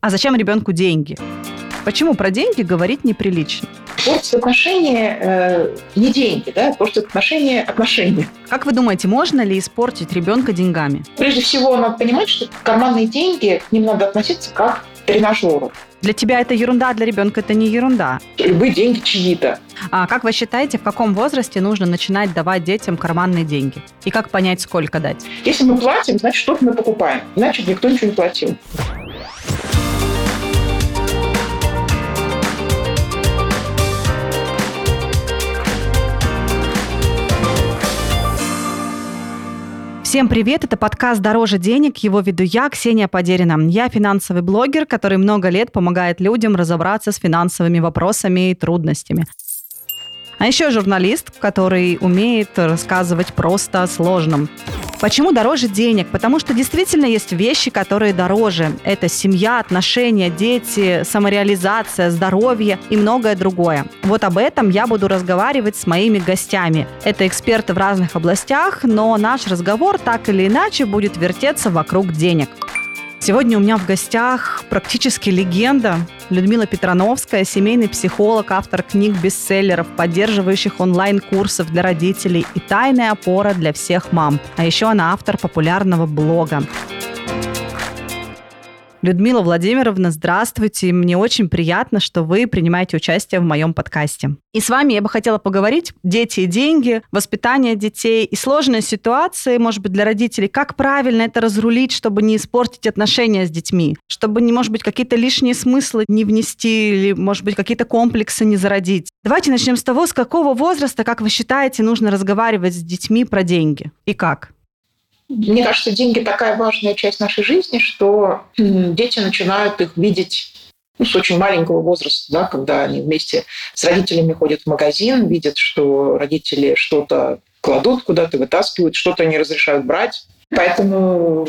А зачем ребенку деньги? Почему про деньги говорить неприлично? Портят отношения э, не деньги, да, портят отношения отношения. Как вы думаете, можно ли испортить ребенка деньгами? Прежде всего, надо понимать, что карманные деньги, к ним надо относиться как к тренажеру. Для тебя это ерунда, а для ребенка это не ерунда. Любые деньги чьи-то. А как вы считаете, в каком возрасте нужно начинать давать детям карманные деньги? И как понять, сколько дать? Если мы платим, значит, что-то мы покупаем. Значит, никто ничего не платил. Всем привет, это подкаст «Дороже денег», его веду я, Ксения Подерина. Я финансовый блогер, который много лет помогает людям разобраться с финансовыми вопросами и трудностями. А еще журналист, который умеет рассказывать просто о сложном. Почему дороже денег? Потому что действительно есть вещи, которые дороже. Это семья, отношения, дети, самореализация, здоровье и многое другое. Вот об этом я буду разговаривать с моими гостями. Это эксперты в разных областях, но наш разговор так или иначе будет вертеться вокруг денег. Сегодня у меня в гостях практически легенда Людмила Петрановская, семейный психолог, автор книг-бестселлеров, поддерживающих онлайн-курсов для родителей и тайная опора для всех мам. А еще она автор популярного блога. Людмила Владимировна, здравствуйте. Мне очень приятно, что вы принимаете участие в моем подкасте. И с вами я бы хотела поговорить дети и деньги, воспитание детей и сложные ситуации, может быть, для родителей. Как правильно это разрулить, чтобы не испортить отношения с детьми? Чтобы, не, может быть, какие-то лишние смыслы не внести или, может быть, какие-то комплексы не зародить. Давайте начнем с того, с какого возраста, как вы считаете, нужно разговаривать с детьми про деньги и как? Мне кажется, деньги такая важная часть нашей жизни, что дети начинают их видеть ну, с очень маленького возраста, да, когда они вместе с родителями ходят в магазин, видят, что родители что-то кладут куда-то, вытаскивают, что-то не разрешают брать. Поэтому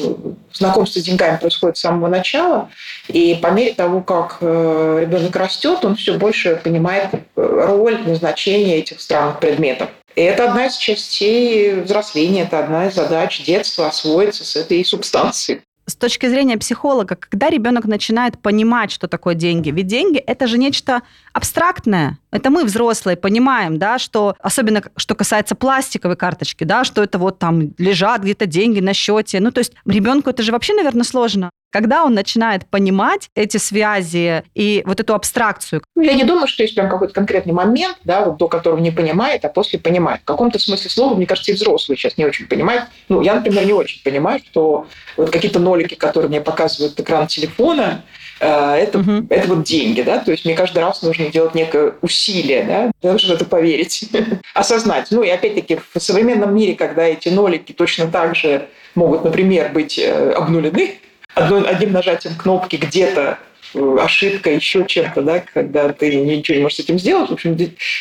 знакомство с деньгами происходит с самого начала, и по мере того, как э, ребенок растет, он все больше понимает э, роль, назначение этих странных предметов. Это одна из частей взросления, это одна из задач детства освоиться с этой субстанцией с точки зрения психолога, когда ребенок начинает понимать, что такое деньги? Ведь деньги – это же нечто абстрактное. Это мы, взрослые, понимаем, да, что, особенно что касается пластиковой карточки, да, что это вот там лежат где-то деньги на счете. Ну, то есть ребенку это же вообще, наверное, сложно. Когда он начинает понимать эти связи и вот эту абстракцию? Ну, я не думаю, что есть прям какой-то конкретный момент, да, вот до которого не понимает, а после понимает. В каком-то смысле слова, мне кажется, и взрослые сейчас не очень понимают. Ну, я, например, не очень понимаю, что вот какие-то нолики, которые мне показывают экран телефона, это, угу. это вот деньги, да, то есть мне каждый раз нужно делать некое усилие, да, для того, чтобы это поверить, осознать. Ну и опять-таки в современном мире, когда эти нолики точно так же могут, например, быть э, обнулены, одним нажатием кнопки где-то э, ошибка, еще чем-то, да, когда ты ничего не можешь с этим сделать. В общем,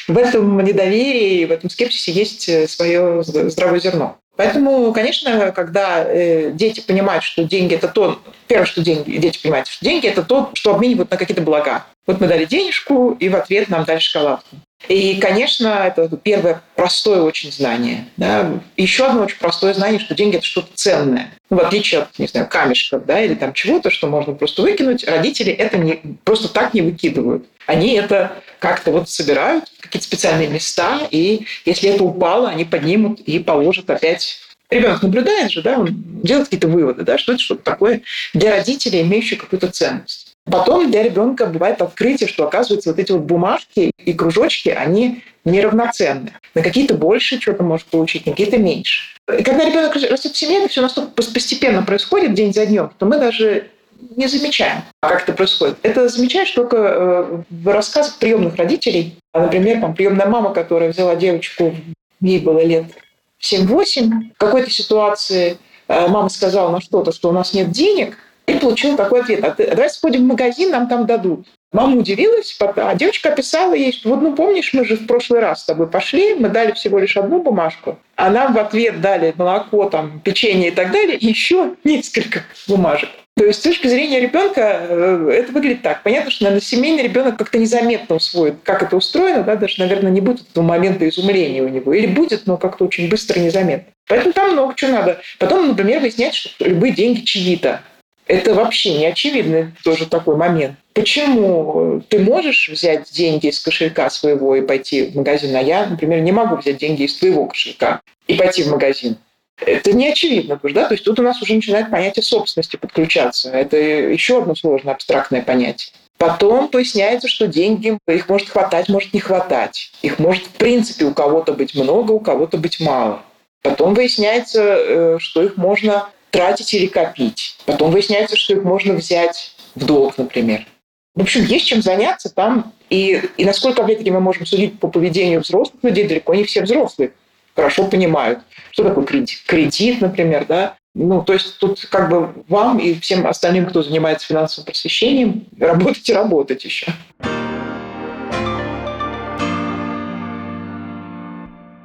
в этом недоверии, в этом скепсисе есть э, свое здравое зерно. Поэтому, конечно, когда э, дети понимают, что деньги это то, первое, что деньги, дети понимают, что деньги это то, что обменивают на какие-то блага. Вот мы дали денежку, и в ответ нам дали шоколадку. И, конечно, это первое простое очень знание. Да. Еще одно очень простое знание, что деньги – это что-то ценное. Ну, в отличие от, не знаю, камешков да, или там чего-то, что можно просто выкинуть, родители это не, просто так не выкидывают. Они это как-то вот собирают в какие-то специальные места, и если это упало, они поднимут и положат опять ребенок наблюдает же, да, он делает какие-то выводы, да, что это что-то такое для родителей, имеющее какую-то ценность. Потом для ребенка бывает открытие, что оказывается вот эти вот бумажки и кружочки, они неравноценны. На какие-то больше что-то может получить, на какие-то меньше. И когда ребенок растет в семье, это все настолько постепенно происходит день за днем, что мы даже не замечаем, как это происходит. Это замечаешь только э, в рассказах приемных родителей. Например, там, приемная мама, которая взяла девочку, ей было лет 7-8, в какой-то ситуации э, мама сказала на что-то, что у нас нет денег – и получил такой ответ. А, ты, давай сходим в магазин, нам там дадут. Мама удивилась, а девочка описала ей, что вот ну помнишь, мы же в прошлый раз с тобой пошли, мы дали всего лишь одну бумажку, а нам в ответ дали молоко, там, печенье и так далее, и еще несколько бумажек. То есть с точки зрения ребенка э, это выглядит так. Понятно, что, наверное, семейный ребенок как-то незаметно усвоит, как это устроено, да, даже, наверное, не будет этого момента изумления у него. Или будет, но как-то очень быстро незаметно. Поэтому там много чего надо. Потом, например, выяснять, что любые деньги чьи-то. Это вообще не очевидный тоже такой момент. Почему ты можешь взять деньги из кошелька своего и пойти в магазин, а я, например, не могу взять деньги из твоего кошелька и пойти в магазин? Это не очевидно, да? То есть тут у нас уже начинает понятие собственности подключаться. Это еще одно сложное абстрактное понятие. Потом поясняется, что деньги, их может хватать, может не хватать. Их может, в принципе, у кого-то быть много, у кого-то быть мало. Потом выясняется, э, что их можно тратить или копить. Потом выясняется, что их можно взять в долг, например. В общем, есть чем заняться там. И, и насколько опять-таки мы можем судить по поведению взрослых людей, далеко не все взрослые хорошо понимают, что такое кредит, кредит например, да. Ну, то есть тут как бы вам и всем остальным, кто занимается финансовым просвещением, работать и работать еще.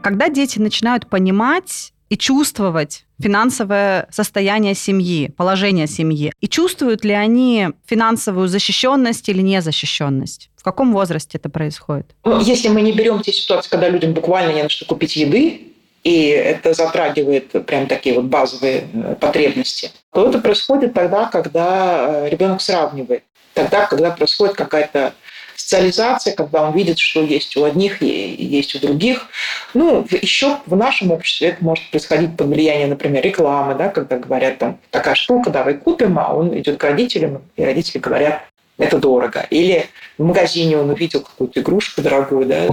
Когда дети начинают понимать и чувствовать финансовое состояние семьи, положение семьи, и чувствуют ли они финансовую защищенность или незащищенность? Каком возрасте это происходит? Если мы не берем те ситуации, когда людям буквально не на что купить еды, и это затрагивает прям такие вот базовые э, потребности, то это происходит тогда, когда э, ребенок сравнивает. Тогда, когда происходит какая-то социализация, когда он видит, что есть у одних есть у других. Ну, еще в нашем обществе это может происходить под влиянием, например, рекламы, да, когда говорят там такая штука, давай купим, а он идет к родителям, и родители говорят, это дорого. Или в магазине он увидел какую-то игрушку дорогую, да,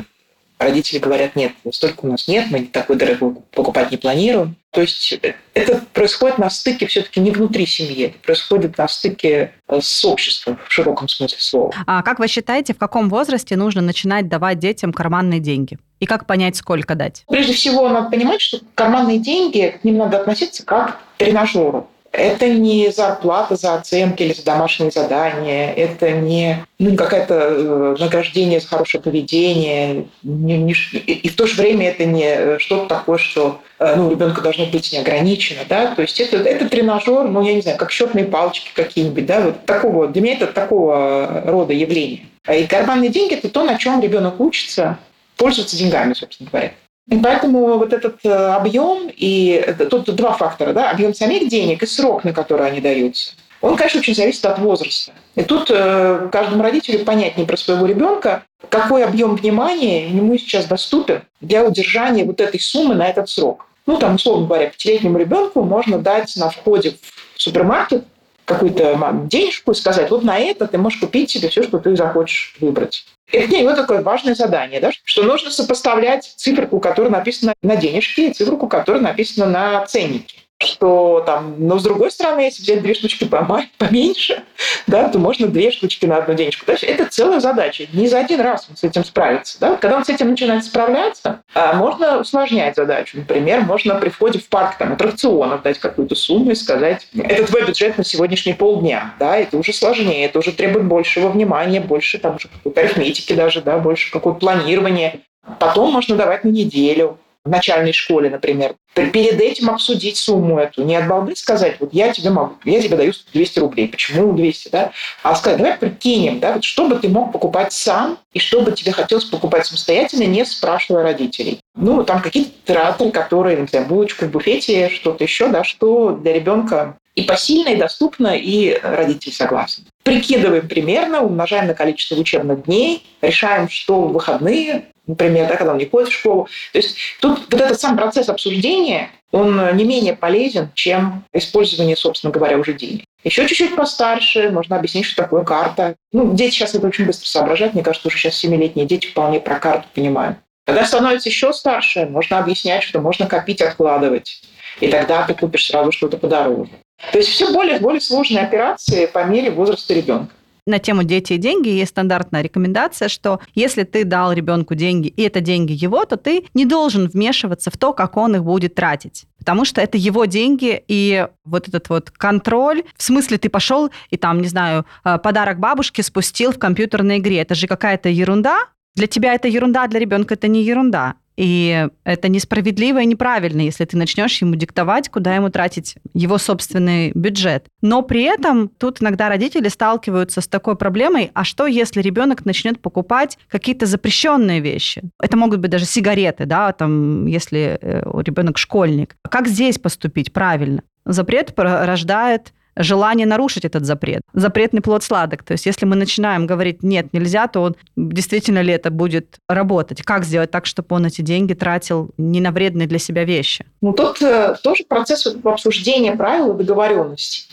родители говорят, нет, столько у нас нет, мы такой дорогой покупать не планируем. То есть это происходит на стыке все-таки не внутри семьи, это происходит на стыке э, с обществом в широком смысле слова. А как вы считаете, в каком возрасте нужно начинать давать детям карманные деньги? И как понять, сколько дать? Прежде всего, надо понимать, что карманные деньги, к ним надо относиться как к тренажеру. Это не зарплата за оценки или за домашние задания, это не ну, какое-то э, награждение за хорошее поведение, не, не, и в то же время это не что-то такое, что э, ну, ребенка должно быть неограничено. Да? То есть это, это тренажер, ну, я не знаю, как счетные палочки какие-нибудь. Да? Вот такого, для меня это такого рода явление. И карманные деньги – это то, на чем ребенок учится пользоваться деньгами, собственно говоря. И поэтому вот этот э, объем, и тут два фактора, да, объем самих денег и срок, на который они даются, он, конечно, очень зависит от возраста. И тут э, каждому родителю понятнее про своего ребенка, какой объем внимания ему сейчас доступен для удержания вот этой суммы на этот срок. Ну, там, условно говоря, пятилетнему ребенку можно дать на входе в супермаркет какую-то денежку и сказать, вот на это ты можешь купить себе все, что ты захочешь выбрать. Это него такое важное задание, да? что нужно сопоставлять циферку, которая написана на денежке, и циферку, которая написана на ценнике что там, но с другой стороны, если взять две штучки поменьше, да, то можно две штучки на одну денежку. То есть это целая задача. Не за один раз он с этим справится. Да? Когда он с этим начинает справляться, а, можно усложнять задачу. Например, можно при входе в парк там, аттракционов дать какую-то сумму и сказать, это твой бюджет на сегодняшний полдня. Да? Это уже сложнее, это уже требует большего внимания, больше там, какой-то арифметики даже, да, больше какого-то планирования. Потом можно давать на неделю, в начальной школе, например, перед этим обсудить сумму эту. Не от балды сказать, вот я тебе могу, я тебе даю 200 рублей. Почему 200, да? А сказать, давай прикинем, да, вот что бы ты мог покупать сам и что бы тебе хотелось покупать самостоятельно, не спрашивая родителей. Ну, там какие-то траты, которые, например, булочку в буфете, что-то еще, да, что для ребенка и посильно, и доступно, и родитель согласен. Прикидываем примерно, умножаем на количество учебных дней, решаем, что в выходные например, да, когда он не ходит в школу. То есть тут вот этот сам процесс обсуждения, он не менее полезен, чем использование, собственно говоря, уже денег. Еще чуть-чуть постарше можно объяснить, что такое карта. Ну, дети сейчас это очень быстро соображают. Мне кажется, уже сейчас семилетние дети вполне про карту понимают. Когда становится еще старше, можно объяснять, что можно копить, откладывать. И тогда ты купишь сразу что-то подороже. То есть все более и более сложные операции по мере возраста ребенка на тему дети и деньги есть стандартная рекомендация, что если ты дал ребенку деньги, и это деньги его, то ты не должен вмешиваться в то, как он их будет тратить. Потому что это его деньги, и вот этот вот контроль, в смысле ты пошел и там, не знаю, э, подарок бабушке спустил в компьютерной игре. Это же какая-то ерунда, для тебя это ерунда, для ребенка это не ерунда. И это несправедливо и неправильно, если ты начнешь ему диктовать, куда ему тратить его собственный бюджет. Но при этом тут иногда родители сталкиваются с такой проблемой, а что если ребенок начнет покупать какие-то запрещенные вещи? Это могут быть даже сигареты, да, там, если э, ребенок школьник. Как здесь поступить правильно? Запрет рождает желание нарушить этот запрет. Запретный плод сладок. То есть если мы начинаем говорить «нет, нельзя», то он, действительно ли это будет работать? Как сделать так, чтобы он эти деньги тратил не на вредные для себя вещи? Ну, тут э, тоже процесс обсуждения правил и договоренностей.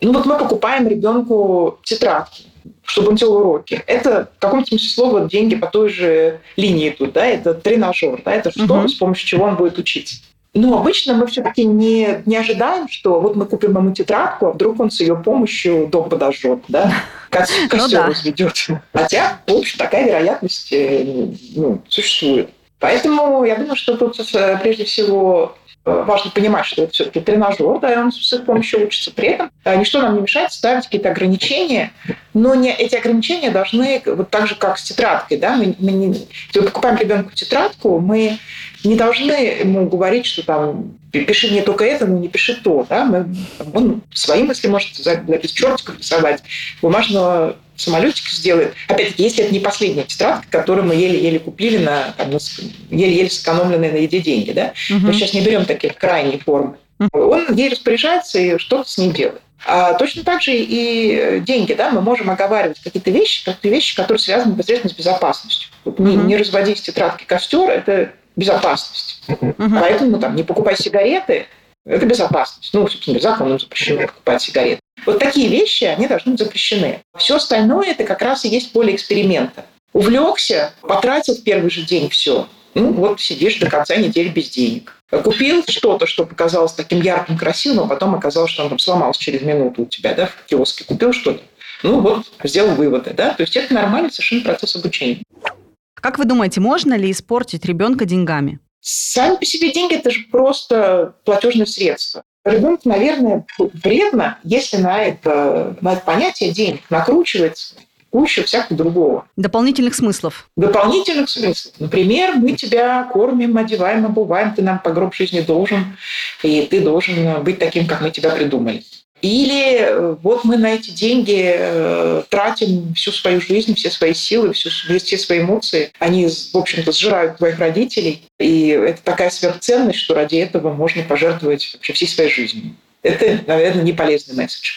Ну, вот мы покупаем ребенку тетрадки чтобы он делал уроки. Это в каком-то смысле слова деньги по той же линии идут, да, это тренажер, да, это что, угу. с помощью чего он будет учиться. Но обычно мы все-таки не, не ожидаем, что вот мы купим ему тетрадку, а вдруг он с ее помощью дом подожжет, да, костер ну, да. разведет. Хотя, в общем, такая вероятность э, ну, существует. Поэтому я думаю, что тут э, прежде всего Э, важно понимать, что это все-таки тренажер, да, и он с их помощью учится. При этом ничто нам не мешает ставить какие-то ограничения, но не, эти ограничения должны, вот так же, как с тетрадкой, да, мы, мы не, если мы покупаем ребенку тетрадку, мы не должны ему говорить, что там пиши не только это, но не пиши то. Да? Мы, он свои мысли может записать, чертиков рисовать, бумажного самолетик сделает. Опять-таки, если это не последняя тетрадка, которую мы еле-еле купили на там, еле-еле сэкономленные на еде деньги. Да? Угу. Мы сейчас не берем такие крайние формы. Он ей распоряжается и что-то с ней делает. А точно так же и деньги, да, мы можем оговаривать какие-то вещи, какие-то вещи, которые связаны непосредственно с безопасностью. Вот не, не разводить тетрадки костер, это безопасность. Uh-huh. Поэтому там не покупай сигареты, это безопасность. Ну, собственно, законом запрещено покупать сигареты. Вот такие вещи, они должны быть запрещены. Все остальное – это как раз и есть поле эксперимента. Увлекся, потратил в первый же день все. Ну, вот сидишь до конца недели без денег. Купил что-то, что показалось таким ярким, красивым, а потом оказалось, что он там сломался через минуту у тебя, да, в киоске. Купил что-то. Ну, вот, сделал выводы, да. То есть это нормальный совершенно процесс обучения. Как вы думаете, можно ли испортить ребенка деньгами? Сами по себе деньги – это же просто платежное средство. Ребенку, наверное, вредно, если на это, на это понятие денег накручивать кучу всякого другого. Дополнительных смыслов. Дополнительных смыслов. Например, мы тебя кормим, одеваем, обуваем, ты нам по гроб жизни должен, и ты должен быть таким, как мы тебя придумали. Или э, вот мы на эти деньги э, тратим всю свою жизнь, все свои силы, всю, все свои эмоции. Они, в общем-то, сжирают твоих родителей. И это такая сверхценность, что ради этого можно пожертвовать вообще всей своей жизнью. Это, наверное, не полезный месседж.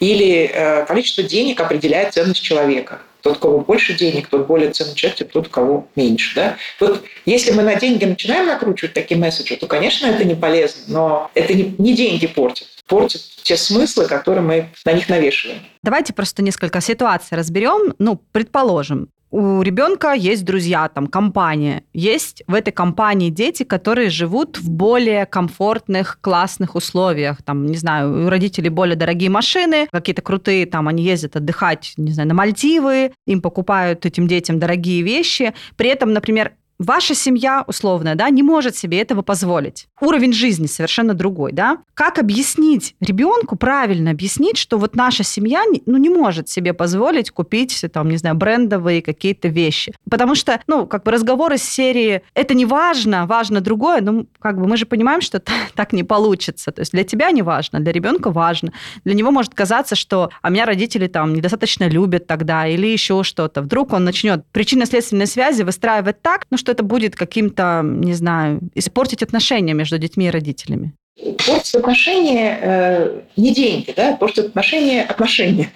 Или э, количество денег определяет ценность человека. Тот, у кого больше денег, тот более ценный человек, тот, у кого меньше. Да? Вот если мы на деньги начинаем накручивать такие месседжи, то, конечно, это не полезно, но это не, не деньги портят. Портят те смыслы, которые мы на них навешиваем. Давайте просто несколько ситуаций разберем. Ну, предположим, у ребенка есть друзья, там, компания. Есть в этой компании дети, которые живут в более комфортных, классных условиях. Там, не знаю, у родителей более дорогие машины, какие-то крутые, там, они ездят отдыхать, не знаю, на Мальдивы, им покупают этим детям дорогие вещи. При этом, например, Ваша семья, условная, да, не может себе этого позволить. Уровень жизни совершенно другой, да. Как объяснить ребенку, правильно объяснить, что вот наша семья ну, не может себе позволить купить, там, не знаю, брендовые какие-то вещи. Потому что, ну, как бы разговоры из серии «это не важно, важно другое», ну, как бы мы же понимаем, что так не получится. То есть для тебя не важно, для ребенка важно. Для него может казаться, что «а меня родители там недостаточно любят тогда» или еще что-то. Вдруг он начнет причинно-следственные связи выстраивать так, ну, что это будет каким-то, не знаю, испортить отношения между детьми и родителями? Портить отношения э, не деньги, да, портить отношения отношения.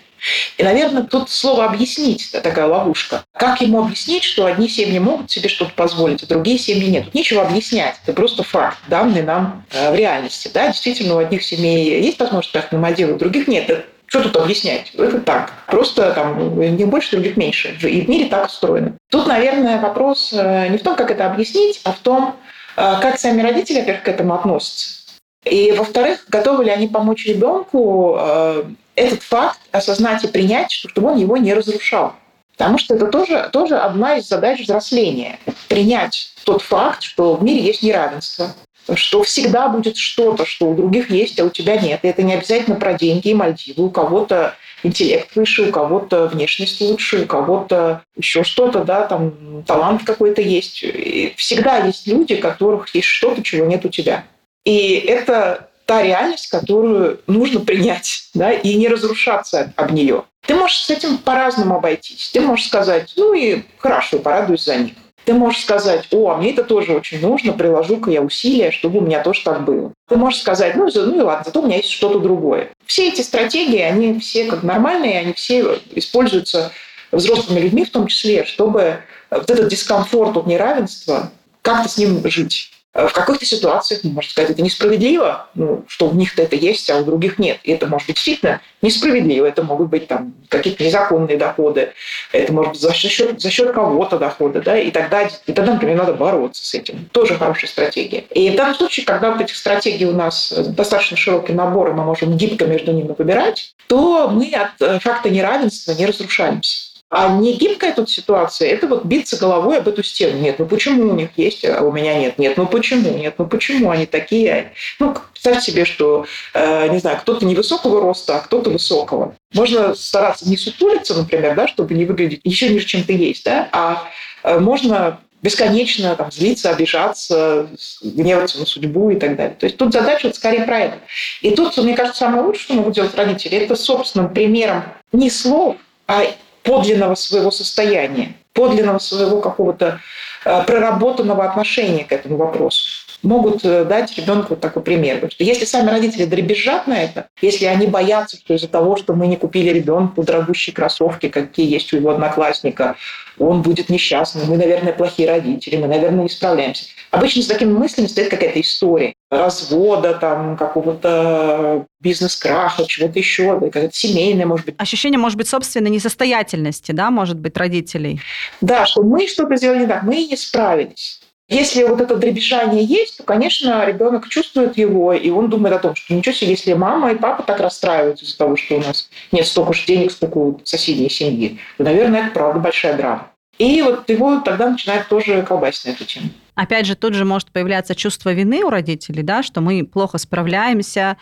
И, наверное, тут слово «объяснить» – такая ловушка. Как ему объяснить, что одни семьи могут себе что-то позволить, а другие семьи нет? Тут нечего объяснять. Это просто факт, данный нам э, в реальности. Да? Действительно, у одних семей есть возможность поехать на Мальдивы, у других нет. Что тут объяснять? Это так. Просто там не больше, других меньше. И в мире так устроено. Тут, наверное, вопрос э, не в том, как это объяснить, а в том, э, как сами родители, во-первых, к этому относятся. И, во-вторых, готовы ли они помочь ребенку э, этот факт осознать и принять, чтобы он его не разрушал. Потому что это тоже, тоже одна из задач взросления. Принять тот факт, что в мире есть неравенство, что всегда будет что-то, что у других есть, а у тебя нет. И это не обязательно про деньги и Мальдивы. У кого-то интеллект выше, у кого-то внешность лучше, у кого-то еще что-то, да, там талант какой-то есть. И всегда есть люди, у которых есть что-то, чего нет у тебя. И это та реальность, которую нужно принять, да, и не разрушаться об нее. Ты можешь с этим по-разному обойтись. Ты можешь сказать, ну и хорошо, порадуюсь за них. Ты можешь сказать, о, а мне это тоже очень нужно, приложу-ка я усилия, чтобы у меня тоже так было. Ты можешь сказать, ну, ну и ладно, зато у меня есть что-то другое. Все эти стратегии, они все как нормальные, они все используются взрослыми людьми в том числе, чтобы вот этот дискомфорт от неравенства как-то с ним жить. Э, в каких-то ситуациях, можно сказать, это несправедливо, ну, что у них-то это есть, а у других нет. И это может быть действительно несправедливо. Это могут быть там какие-то незаконные доходы, это может быть за счет, за счет кого-то дохода. Да? И, тогда, и тогда, например, надо бороться с этим. Тоже хорошая стратегия. И в данном случае, когда вот этих стратегий у нас достаточно широкий набор, и мы можем гибко между ними выбирать, то мы от э, факта неравенства не разрушаемся. А не гибкая тут ситуация, это вот биться головой об эту стену. Нет, ну почему у них есть, а у меня нет? Нет, ну почему? Нет, ну почему они такие? Ну, представь себе, что, э, не знаю, кто-то невысокого роста, а кто-то высокого. Можно стараться не сутулиться, например, да, чтобы не выглядеть еще ниже, чем ты есть, да, а э, можно бесконечно там, злиться, обижаться, гневаться на судьбу и так далее. То есть тут задача вот скорее про это. И тут, мне кажется, самое лучшее, что могут делать родители, это собственным примером не слов, а подлинного своего состояния, подлинного своего какого-то э, проработанного отношения к этому вопросу могут э, дать ребенку вот такой пример. Потому что если сами родители дребезжат на это, если они боятся, что из-за того, что мы не купили ребенку дорогущие кроссовки, какие есть у его одноклассника, он будет несчастным, мы, наверное, плохие родители, мы, наверное, не справляемся. Обычно с такими мыслями стоит какая-то история развода, там, какого-то бизнес-краха, чего-то еще, какая-то семейная, может быть. Ощущение, может быть, собственной несостоятельности, да, может быть, родителей. Да, что мы что-то сделали не так, мы не справились. Если вот это дребезжание есть, то, конечно, ребенок чувствует его, и он думает о том, что ничего себе, если мама и папа так расстраиваются из-за того, что у нас нет столько же денег, сколько у соседней семьи, то, наверное, это правда большая драма. И вот его тогда начинает тоже колбасить на эту тему. Опять же, тут же может появляться чувство вины у родителей, да, что мы плохо справляемся,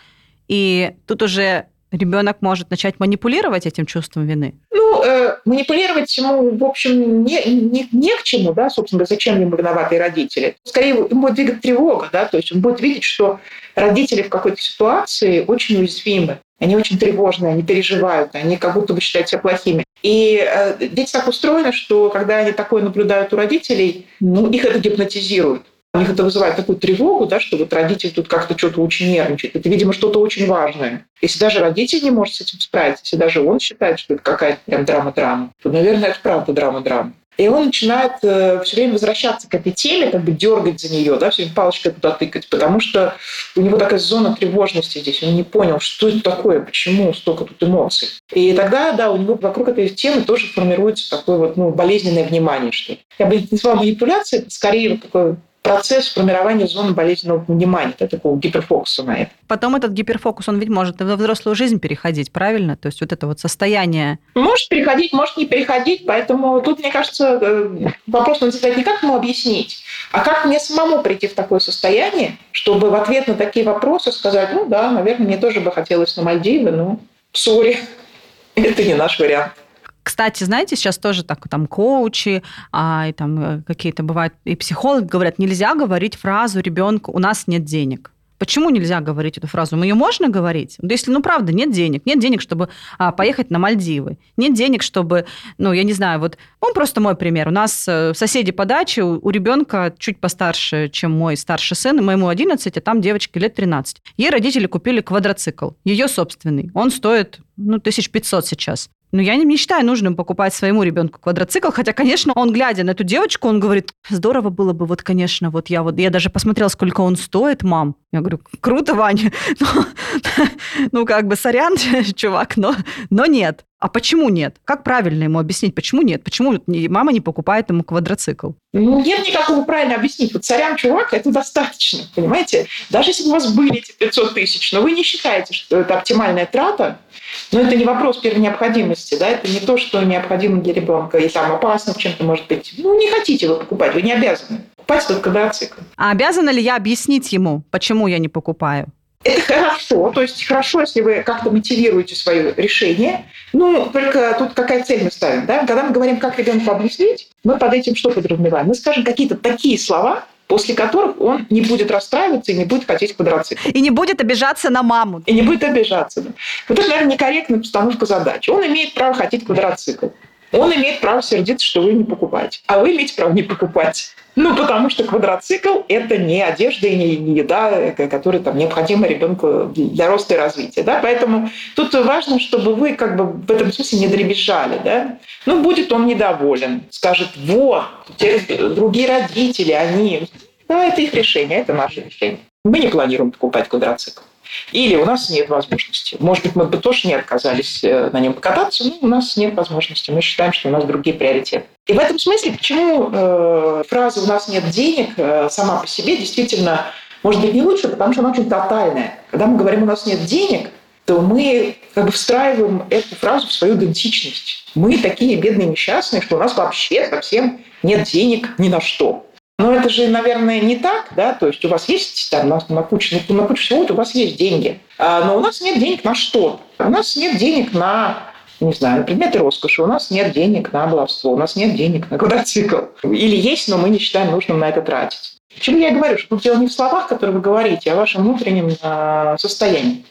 и тут уже ребенок может начать манипулировать этим чувством вины? Ну, э, манипулировать ему, в общем, не, не, не к чему, да, собственно, зачем ему виноватые родители. Скорее, ему будет двигать тревога, да, то есть он будет видеть, что родители в какой-то ситуации очень уязвимы, они очень тревожные, они переживают, они как будто бы считают себя плохими. И э, дети так устроены, что когда они такое наблюдают у родителей, ну, их это гипнотизирует. У них это вызывает такую тревогу, да, что вот родитель тут как-то что-то очень нервничает. Это, видимо, что-то очень важное. Если даже родитель не может с этим справиться, если даже он считает, что это какая-то прям драма-драма, то, наверное, это правда драма-драма. И он начинает э, все время возвращаться к этой теме, как бы дергать за нее, да, все время палочкой туда тыкать, потому что у него такая зона тревожности здесь. Он не понял, что это такое, почему столько тут эмоций. И тогда, да, у него вокруг этой темы тоже формируется такое вот, ну, болезненное внимание, что ли. Я бы не назвала манипуляцией, это скорее вот такое процесс формирования зоны болезненного внимания, да, такого гиперфокуса на это. Потом этот гиперфокус, он ведь может во взрослую жизнь переходить, правильно? То есть вот это вот состояние... Может переходить, может не переходить, поэтому тут, мне кажется, э, вопрос надо задать не как ему объяснить, а как мне самому прийти в такое состояние, чтобы в ответ на такие вопросы сказать, ну да, наверное, мне тоже бы хотелось на Мальдивы, но сори, это не наш вариант. Кстати, знаете, сейчас тоже так там коучи, а, и там э, какие-то бывают и психологи говорят, нельзя говорить фразу ребенку «у нас нет денег». Почему нельзя говорить эту фразу? Ее можно говорить? Ну, если, ну, правда, нет денег. Нет денег, чтобы а, поехать на Мальдивы. Нет денег, чтобы, ну, я не знаю, вот, он просто мой пример. У нас э, соседи по даче, у, у ребенка чуть постарше, чем мой старший сын, моему 11, а там девочке лет 13. Ей родители купили квадроцикл, ее собственный. Он стоит, ну, 1500 сейчас. Ну, я не считаю нужным покупать своему ребенку квадроцикл, хотя, конечно, он, глядя на эту девочку, он говорит, здорово было бы, вот, конечно, вот я вот, я даже посмотрела, сколько он стоит, мам. Я говорю, круто, Ваня, ну, ну как бы, сорян, чувак, но, но нет. А почему нет? Как правильно ему объяснить, почему нет? Почему мама не покупает ему квадроцикл? Ну, нет никакого правильно объяснить. Вот царям чувак, это достаточно, понимаете? Даже если у вас были эти 500 тысяч, но вы не считаете, что это оптимальная трата, но это не вопрос первой необходимости, да, это не то, что необходимо для ребенка, и там опасно чем-то может быть. Ну, не хотите вы покупать, вы не обязаны. Покупать только квадроцикл. А обязана ли я объяснить ему, почему я не покупаю? Это хорошо, то есть хорошо, если вы как-то мотивируете свое решение. Ну, только тут какая цель мы ставим, да? Когда мы говорим, как ребенку объяснить, мы под этим что подразумеваем? Мы скажем какие-то такие слова, после которых он не будет расстраиваться и не будет хотеть квадроцикл. И не будет обижаться на маму. И не будет обижаться. Да. Вот это, наверное, некорректная постановка задачи. Он имеет право хотеть квадроцикл. Он имеет право сердиться, что вы не покупаете. А вы имеете право не покупать. Ну, потому что квадроцикл – это не одежда и не еда, которая там необходима ребенку для роста и развития. Да? Поэтому тут важно, чтобы вы как бы в этом смысле не дребезжали. Да? Ну, будет он недоволен, скажет, вот, другие родители, они… Да, это их решение, это наше решение. Мы не планируем покупать квадроцикл. Или у нас нет возможности. Может быть, мы бы тоже не отказались э, на нем покататься, но у нас нет возможности. Мы считаем, что у нас другие приоритеты. И в этом смысле, почему э, фраза «у нас нет денег» э, сама по себе действительно может быть не лучше, потому что она очень тотальная. Когда мы говорим «у нас нет денег», то мы как бы встраиваем эту фразу в свою идентичность. Мы такие бедные несчастные, что у нас вообще совсем нет денег ни на что. Но это же, наверное, не так, да, то есть у вас есть там на, на кучу, на кучу всего, у вас есть деньги, а, но у нас нет денег на что? У нас нет денег на не знаю, на предметы роскоши, у нас нет денег на баловство, у нас нет денег на квадроцикл. Или есть, но мы не считаем нужным на это тратить. Почему я говорю, что тут дело не в словах, которые вы говорите, а в вашем внутреннем э, состоянии.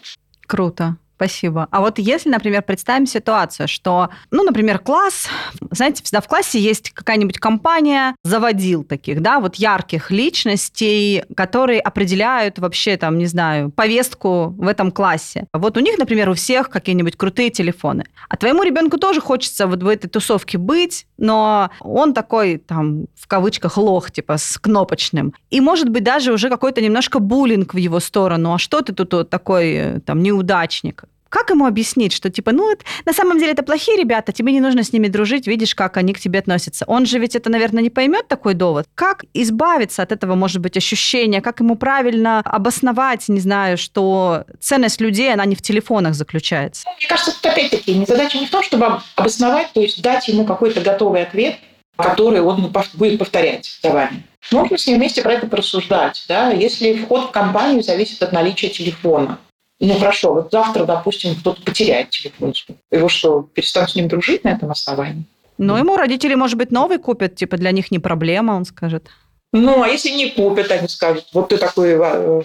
Круто. Спасибо. А вот если, например, представим ситуацию, что, ну, например, класс, знаете, всегда в классе есть какая-нибудь компания заводил таких, да, вот ярких личностей, которые определяют вообще, там, не знаю, повестку в этом классе. Вот у них, например, у всех какие-нибудь крутые телефоны. А твоему ребенку тоже хочется вот в этой тусовке быть, но он такой, там, в кавычках, лох, типа, с кнопочным. И, может быть, даже уже какой-то немножко буллинг в его сторону. А что ты тут вот такой, э, там, неудачник? Как ему объяснить, что типа, ну, это, на самом деле это плохие ребята, тебе не нужно с ними дружить, видишь, как они к тебе относятся. Он же ведь это, наверное, не поймет такой довод. Как избавиться от этого, может быть, ощущения? Как ему правильно обосновать, не знаю, что ценность людей, она не в телефонах заключается? Мне кажется, тут опять-таки задача не в том, чтобы обосновать, то есть дать ему какой-то готовый ответ, который он будет повторять за вами. Можно с ним вместе про это порассуждать. Да? Если вход в компанию зависит от наличия телефона, ну хорошо, вот завтра, допустим, кто-то потеряет телефон. Его что, перестанут с ним дружить на этом основании? Ну, ему родители, может быть, новый купят, типа для них не проблема, он скажет. Ну, а если не купят, они скажут, вот ты такой, э,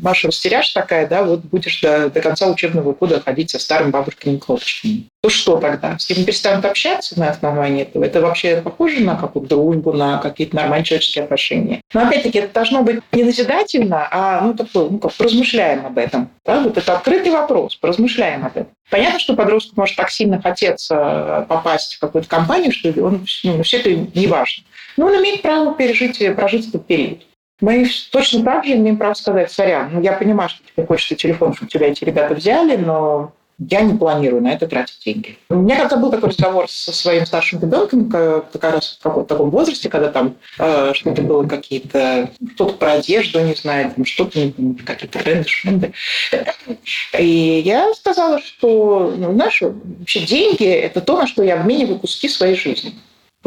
Маша, растеряш такая, да, вот будешь до, до конца учебного года ходить со старым бабушкиным клопочками. То что тогда? С ним перестанут общаться на основании этого? Это вообще похоже на какую-то дружбу, на какие-то нормальные человеческие отношения? Но опять-таки это должно быть не назидательно, а ну, такое, ну, как размышляем об этом. Да? Вот это открытый вопрос, поразмышляем об этом. Понятно, что подростку может так сильно хотеться попасть в какую-то компанию, что он, ну, все это не важно. Но он имеет право пережить, прожить этот период. Мы точно так же имеем право сказать, сорян, ну я понимаю, что тебе хочется телефон, чтобы тебя эти ребята взяли, но я не планирую на это тратить деньги. У меня как-то был такой разговор со своим старшим ребенком, как раз в каком-то таком возрасте, когда там э, что-то было какие-то, что-то про одежду, не знаю, там что-то, какие-то тренды, шменды. И я сказала, что, ну, знаешь, вообще деньги – это то, на что я обмениваю куски своей жизни.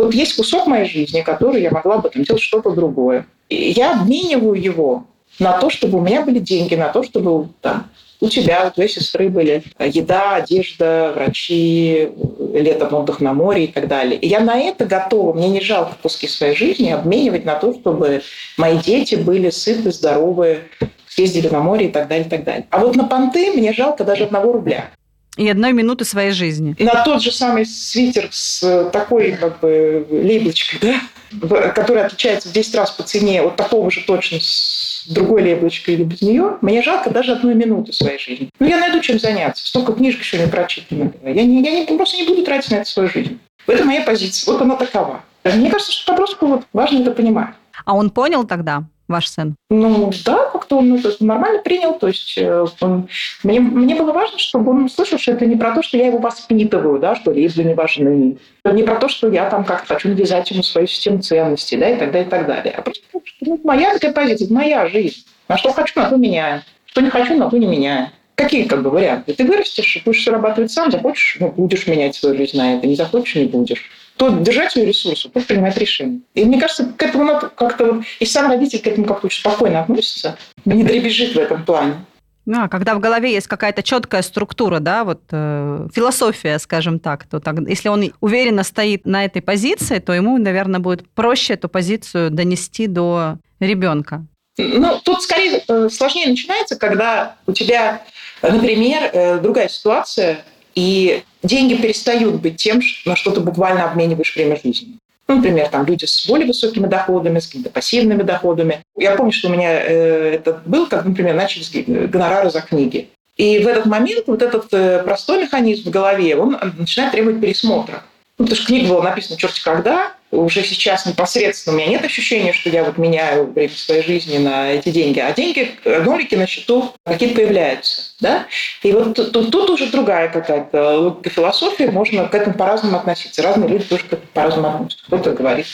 Вот есть кусок моей жизни, который я могла бы там делать что-то другое. И я обмениваю его на то, чтобы у меня были деньги, на то, чтобы там, у тебя, у твоей сестры были еда, одежда, врачи, летом отдых на море и так далее. И я на это готова, мне не жалко куски своей жизни обменивать на то, чтобы мои дети были сыты, здоровы, съездили на море и так далее, и так далее. А вот на понты мне жалко даже одного рубля. И одной минуты своей жизни. На тот же самый свитер с такой как бы лейблочкой, да, который отличается в 10 раз по цене от такого же точно с другой лейблочкой или без нее, мне жалко даже одной минуты своей жизни. Ну, я найду чем заняться. Столько книжек еще не прочитано. Я, не, я не, просто не буду тратить на это свою жизнь. Это моя позиция. Вот она такова. Мне кажется, что подростку вот важно это понимать. А он понял тогда? Ваш сын? Ну да, как-то он это нормально принял. То есть э, он, мне, мне было важно, чтобы он услышал, что это не про то, что я его воспитываю, да, что лейблы не важны. Не про то, что я там как-то хочу навязать ему свою систему ценностей, да, и так далее, и так далее. А просто ну, моя такая позиция, моя жизнь. На что хочу, на то меняю. Что не хочу, на то не меняю. Какие как бы варианты? Ты вырастешь, будешь зарабатывать сам, захочешь, ну, будешь менять свою жизнь на это, не захочешь, не будешь то держать ее ресурсы, то принимать решение. И мне кажется, к этому надо как-то вот... И сам родитель к этому как-то очень спокойно относится, не дребезжит в этом плане. А, когда в голове есть какая-то четкая структура, да, вот э, философия, скажем так, то так, если он уверенно стоит на этой позиции, то ему, наверное, будет проще эту позицию донести до ребенка. Ну, тут скорее э, сложнее начинается, когда у тебя, например, э, другая ситуация, И деньги перестают быть тем, на что ты буквально обмениваешь время жизни. Ну, например, там люди с более высокими доходами, с какими-то пассивными доходами. Я помню, что у меня э, это был, как, например, начались гонорары за книги. И в этот момент вот этот э, простой механизм в голове, он начинает требовать пересмотра. Ну, потому что книга была написана черти когда, уже сейчас непосредственно у меня нет ощущения, что я вот меняю время своей жизни на эти деньги, а деньги, нолики на счету какие-то появляются. Да? И вот тут, тут уже другая какая-то логика философия, можно к этому по-разному относиться. Разные люди тоже к этому по-разному относятся. Кто-то говорит,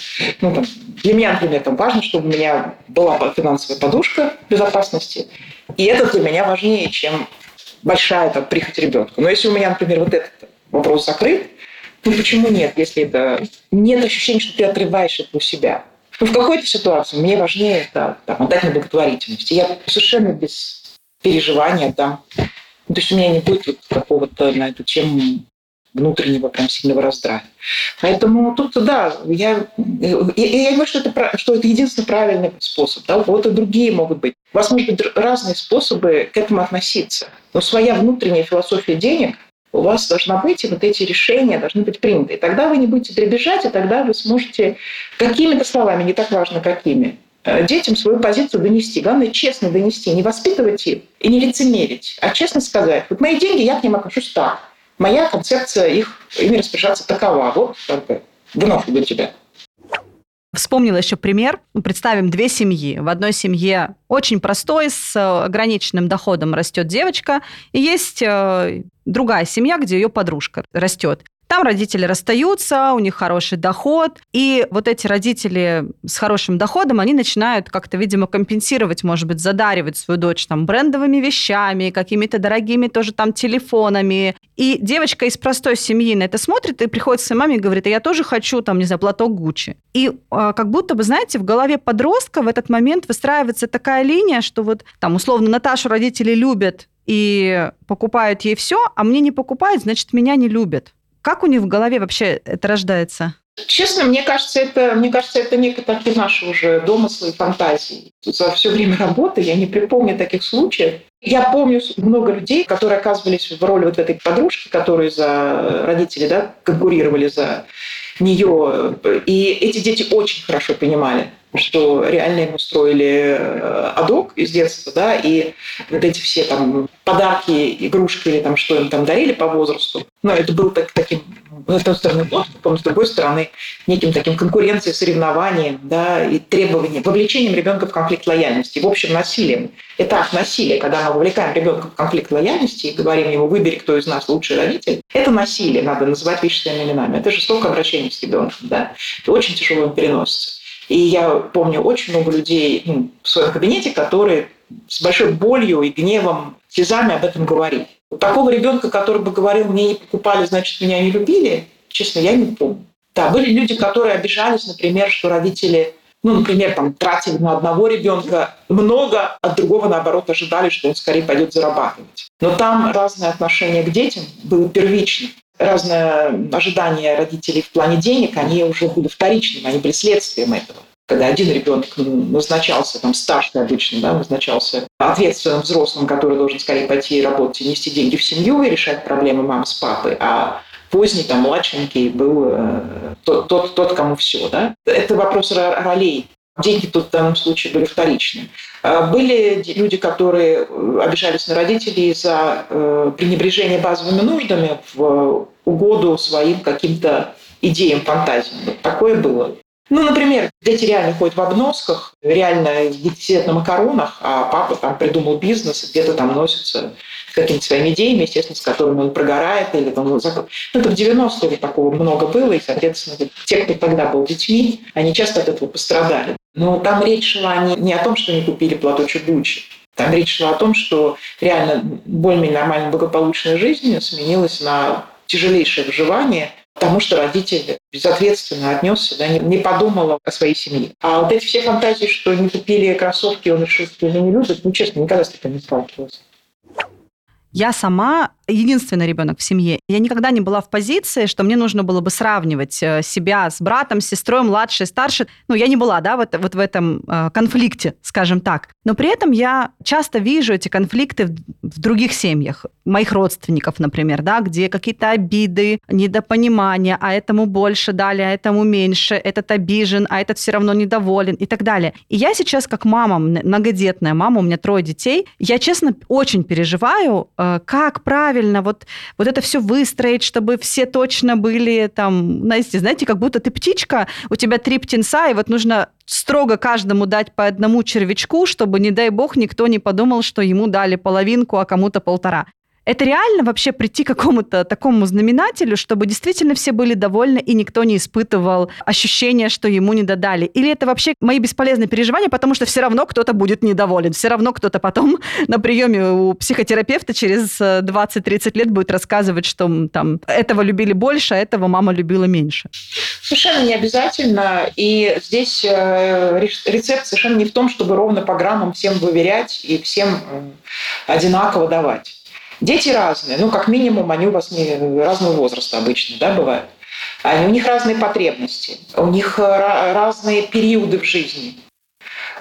ну, там, для меня, например, там важно, чтобы у меня была финансовая подушка безопасности, и это для меня важнее, чем большая там, прихоть ребенка. Но если у меня, например, вот этот вопрос закрыт, ну почему нет, если это нет ощущения, что ты отрываешь это у себя? Ну, в какой-то ситуации мне важнее это там, отдать на благотворительность. Я совершенно без переживания там. Ну, то есть у меня не будет вот какого-то на эту тему внутреннего прям сильного раздрая. Поэтому тут, да, я, я, я говорю, что это, что это единственный правильный способ. Да? У кого-то другие могут быть. У вас могут быть разные способы к этому относиться. Но своя внутренняя философия денег у вас должна быть, вот эти решения должны быть приняты. И тогда вы не будете дребезжать, и тогда вы сможете какими-то словами, не так важно какими, э, детям свою позицию донести. Главное, честно донести, не воспитывать их и не лицемерить, а честно сказать, вот мои деньги, я к ним отношусь так. Моя концепция их, ими распоряжаться такова. Вот как бы, вновь для тебя. Вспомнила еще пример. Представим две семьи. В одной семье очень простой, с ограниченным доходом растет девочка, и есть э, другая семья, где ее подружка растет. Там родители расстаются, у них хороший доход, и вот эти родители с хорошим доходом, они начинают как-то, видимо, компенсировать, может быть, задаривать свою дочь там брендовыми вещами, какими-то дорогими тоже там телефонами. И девочка из простой семьи на это смотрит и приходит к своей маме и говорит, а я тоже хочу там, не знаю, платок Гуччи. И э, как будто бы, знаете, в голове подростка в этот момент выстраивается такая линия, что вот там условно Наташу родители любят и покупают ей все, а мне не покупают, значит, меня не любят. Как у них в голове вообще это рождается? Честно, мне кажется, это, мне кажется, это некие такие наши уже домыслы и фантазии. За все время работы я не припомню таких случаев. Я помню много людей, которые оказывались в роли вот этой подружки, которые за родители да, конкурировали за нее. И эти дети очень хорошо понимали, что реально им устроили э, адок из детства, да, и вот эти все там подарки, игрушки или там что им там дарили по возрасту, ну, это был так, таким, с одной стороны, доступом, с другой стороны, неким таким конкуренцией, соревнованием, да, и требованием, вовлечением ребенка в конфликт лояльности, в общем, насилием. Этап насилия, когда мы вовлекаем ребенка в конфликт лояльности и говорим ему, выбери, кто из нас лучший родитель, это насилие, надо называть вещи своими именами. Это жестокое обращение с ребенком, да. Это очень тяжело им переносится. И я помню очень много людей ну, в своем кабинете, которые с большой болью и гневом, слезами об этом говорили. Такого ребенка, который бы говорил, мне не покупали, значит, меня не любили, честно, я не помню. Да, были люди, которые обижались, например, что родители, ну, например, там, тратили на одного ребенка много, от другого, наоборот, ожидали, что он скорее пойдет зарабатывать. Но там разное отношение к детям было первичным разное ожидание родителей в плане денег, они уже были вторичными, они были следствием этого. Когда один ребенок назначался, там старший обычно, да, назначался ответственным взрослым, который должен скорее пойти работать и нести деньги в семью и решать проблемы мамы с папой, а поздний, там, младшенький был э, тот, тот, тот, кому все. Да? Это вопрос ролей. Деньги тут в данном случае были вторичны. А были люди, которые э, обижались на родителей за э, пренебрежение базовыми нуждами в угоду своим каким-то идеям, фантазиям. Такое было. Ну, например, дети реально ходят в обносках, реально сидят на макаронах, а папа там придумал бизнес, где-то там носится с какими-то своими идеями, естественно, с которыми он прогорает или там... Ну, это в 90-е такого много было, и, соответственно, те, кто тогда был детьми, они часто от этого пострадали. Но там речь шла не, не о том, что они купили платочек Гуччи, там речь шла о том, что реально более-менее нормальная благополучная жизнь сменилась на тяжелейшее выживание, потому что родитель безответственно отнесся, да, не, не подумал о своей семье. А вот эти все фантазии, что не купили кроссовки, он решил, что его не любит, ну, честно, никогда с таким не сталкивался. Я сама единственный ребенок в семье. Я никогда не была в позиции, что мне нужно было бы сравнивать э, себя с братом, с сестрой, младшей, старшей. Ну, я не была, да, вот, вот в этом э, конфликте, скажем так. Но при этом я часто вижу эти конфликты в, других семьях, моих родственников, например, да, где какие-то обиды, недопонимания, а этому больше дали, а этому меньше, этот обижен, а этот все равно недоволен и так далее. И я сейчас как мама, многодетная мама, у меня трое детей, я, честно, очень переживаю, э, как правильно правильно вот, вот это все выстроить, чтобы все точно были там, знаете, знаете, как будто ты птичка, у тебя три птенца, и вот нужно строго каждому дать по одному червячку, чтобы, не дай бог, никто не подумал, что ему дали половинку, а кому-то полтора. Это реально вообще прийти к какому-то такому знаменателю, чтобы действительно все были довольны и никто не испытывал ощущения, что ему не додали? Или это вообще мои бесполезные переживания, потому что все равно кто-то будет недоволен, все равно кто-то потом на приеме у психотерапевта через 20-30 лет будет рассказывать, что там этого любили больше, а этого мама любила меньше? Совершенно не обязательно. И здесь э, рецепт совершенно не в том, чтобы ровно по граммам всем выверять и всем одинаково давать. Дети разные, ну, как минимум, они у вас не разного возраста обычно, да, бывают. Они, у них разные потребности, у них разные периоды в жизни,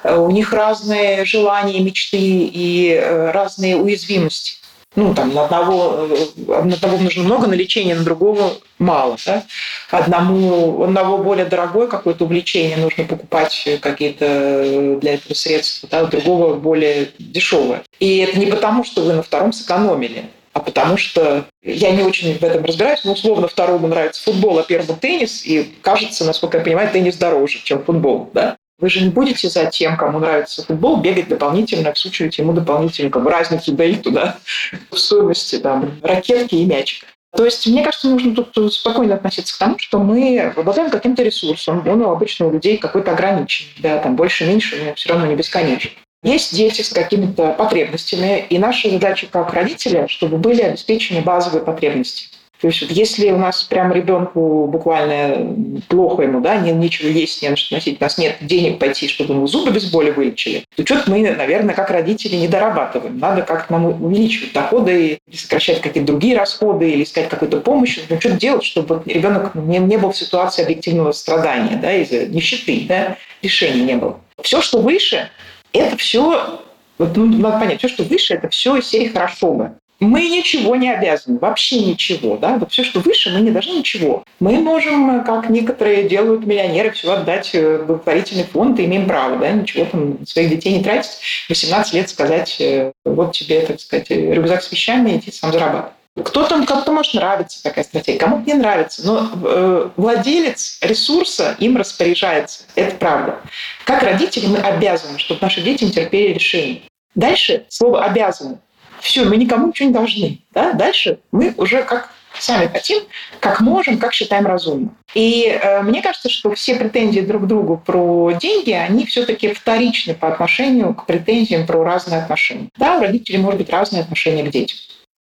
у них разные желания, мечты и э, разные уязвимости ну, там, на одного, э, на одного нужно много на лечение, на другого мало. Да? Одному, одного более дорогое какое-то увлечение нужно покупать какие-то для этого средства, да? другого более дешевое. И это не потому, что вы на втором сэкономили, а потому что я не очень в этом разбираюсь, но условно второму нравится футбол, а первому теннис, и кажется, насколько я понимаю, теннис дороже, чем футбол. Да? Вы же не будете за тем, кому нравится футбол, бегать дополнительно, всучивать ему дополнительно как бы, разницу дать туда в стоимости там, ракетки и мячика. То есть, мне кажется, нужно тут спокойно относиться к тому, что мы обладаем каким-то ресурсом. Он у обычно у людей какой-то ограничен. Да, там больше-меньше, но все равно не бесконечно. Есть дети с какими-то потребностями, и наша задача как родителя, чтобы были обеспечены базовые потребности. То есть вот если у нас прям ребенку буквально плохо ему, да, не, нечего есть, не на что носить, у нас нет денег пойти, чтобы ему зубы без боли вылечили, то что-то мы, наверное, как родители не дорабатываем. Надо как-то нам увеличивать доходы, или сокращать какие-то другие расходы, или искать какую-то помощь, ну, что-то делать, чтобы ребенок не, не был в ситуации объективного страдания, да, из-за нищеты, да, решения не было. Все, что выше, это все вот, ну, надо понять, все, что выше, это все из серии «хорошо бы» мы ничего не обязаны, вообще ничего. Да? Вот все, что выше, мы не должны ничего. Мы можем, как некоторые делают миллионеры, все отдать в благотворительный фонд и имеем право, да, ничего там своих детей не тратить, 18 лет сказать, э, вот тебе, так сказать, рюкзак с вещами, иди сам зарабатывай. Кто-то, кому-то может нравиться такая стратегия, кому-то не нравится, но э, владелец ресурса им распоряжается. Это правда. Как родители мы обязаны, чтобы наши дети не терпели решений. Дальше слово «обязаны» все, мы никому ничего не должны. Да? Дальше мы уже как сами хотим, как можем, как считаем разумно. И э, мне кажется, что все претензии друг к другу про деньги, они все-таки вторичны по отношению к претензиям про разные отношения. Да, у родителей может быть разные отношения к детям.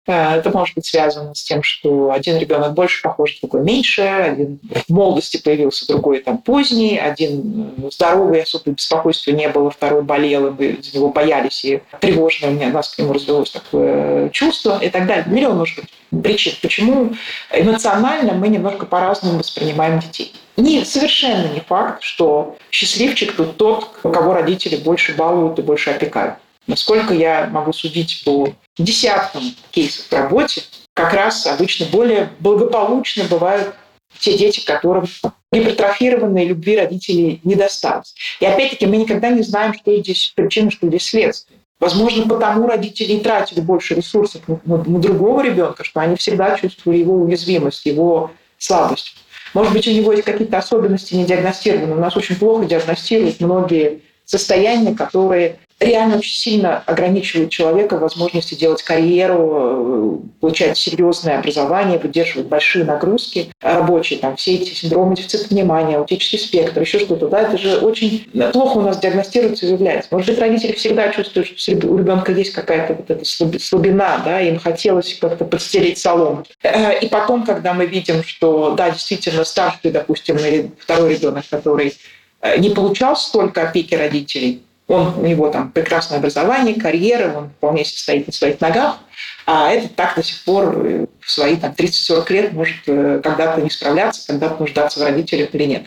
Э, это может быть связано с тем, что один ребенок больше похож, другой меньше, один в молодости появился, другой там поздний, один э, здоровый, особо беспокойства не было, второй болел, и мы за него боялись, и тревожно у меня, у нас к нему развелось такое чувство и так далее. Миллион, может быть, причин, почему эмоционально мы немножко по-разному воспринимаем детей. Не, совершенно не факт, что счастливчик тут тот, кого родители больше балуют и больше опекают. Насколько я могу судить по десяткам кейсов в работе, как раз обычно более благополучно бывают те дети, которым гипертрофированной любви родителей не досталось. И опять-таки мы никогда не знаем, что здесь причина, что здесь следствие. Возможно, потому родители и тратили больше ресурсов на, на другого ребенка, что они всегда чувствовали его уязвимость, его слабость. Может быть, у него есть какие-то особенности не диагностированы. У нас очень плохо диагностируют многие состояния, которые реально очень сильно ограничивает человека в возможности делать карьеру, э, получать серьезное образование, выдерживать большие нагрузки рабочие, там все эти синдромы дефицита внимания, аутический спектр, еще что-то. Да, это же очень плохо у нас диагностируется и выявляется. Может быть, родители всегда чувствуют, что у ребенка есть какая-то вот эта слабина, да, им хотелось как-то подстереть солому. Э, и потом, когда мы видим, что, да, действительно, старший, допустим, или второй ребенок, который э, не получал столько опеки родителей, Он, у него там прекрасное образование, карьера, он вполне себе стоит на своих ногах, а этот так до сих пор э, в свои там, 30-40 лет может э, когда-то не справляться, когда-то нуждаться в родителях или нет.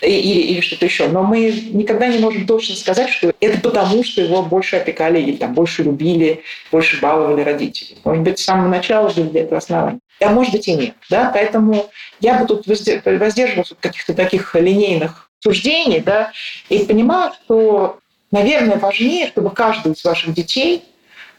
Или, или что-то еще. Но мы никогда не можем точно сказать, что это потому, что его больше опекали или там, больше любили, больше баловали родители. Может быть, с самого начала были для этого основания. А может быть и нет. Да? Поэтому я бы тут воздерживалась от каких-то таких линейных суждений да, и понимала, что, наверное, важнее, чтобы каждый из ваших детей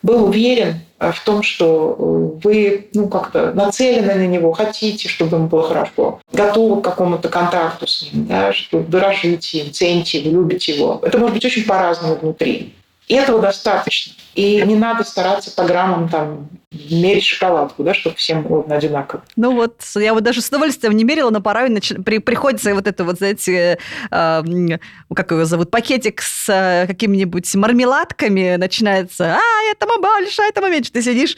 был уверен э, в том, что э, вы ну, как-то нацелены на него, хотите, чтобы ему было хорошо, готовы к какому-то контакту с ним, да, что дорожите им, цените его, любите его. Это может быть очень по-разному внутри. И этого достаточно. И не надо стараться по граммам там мерить шоколадку, да, чтобы всем было одинаково. Ну вот, я вот даже с удовольствием не мерила, но порой нач... при... приходится вот это вот, знаете, э, как его зовут, пакетик с э, какими-нибудь мармеладками начинается, а, этому больше, этому меньше. Ты сидишь,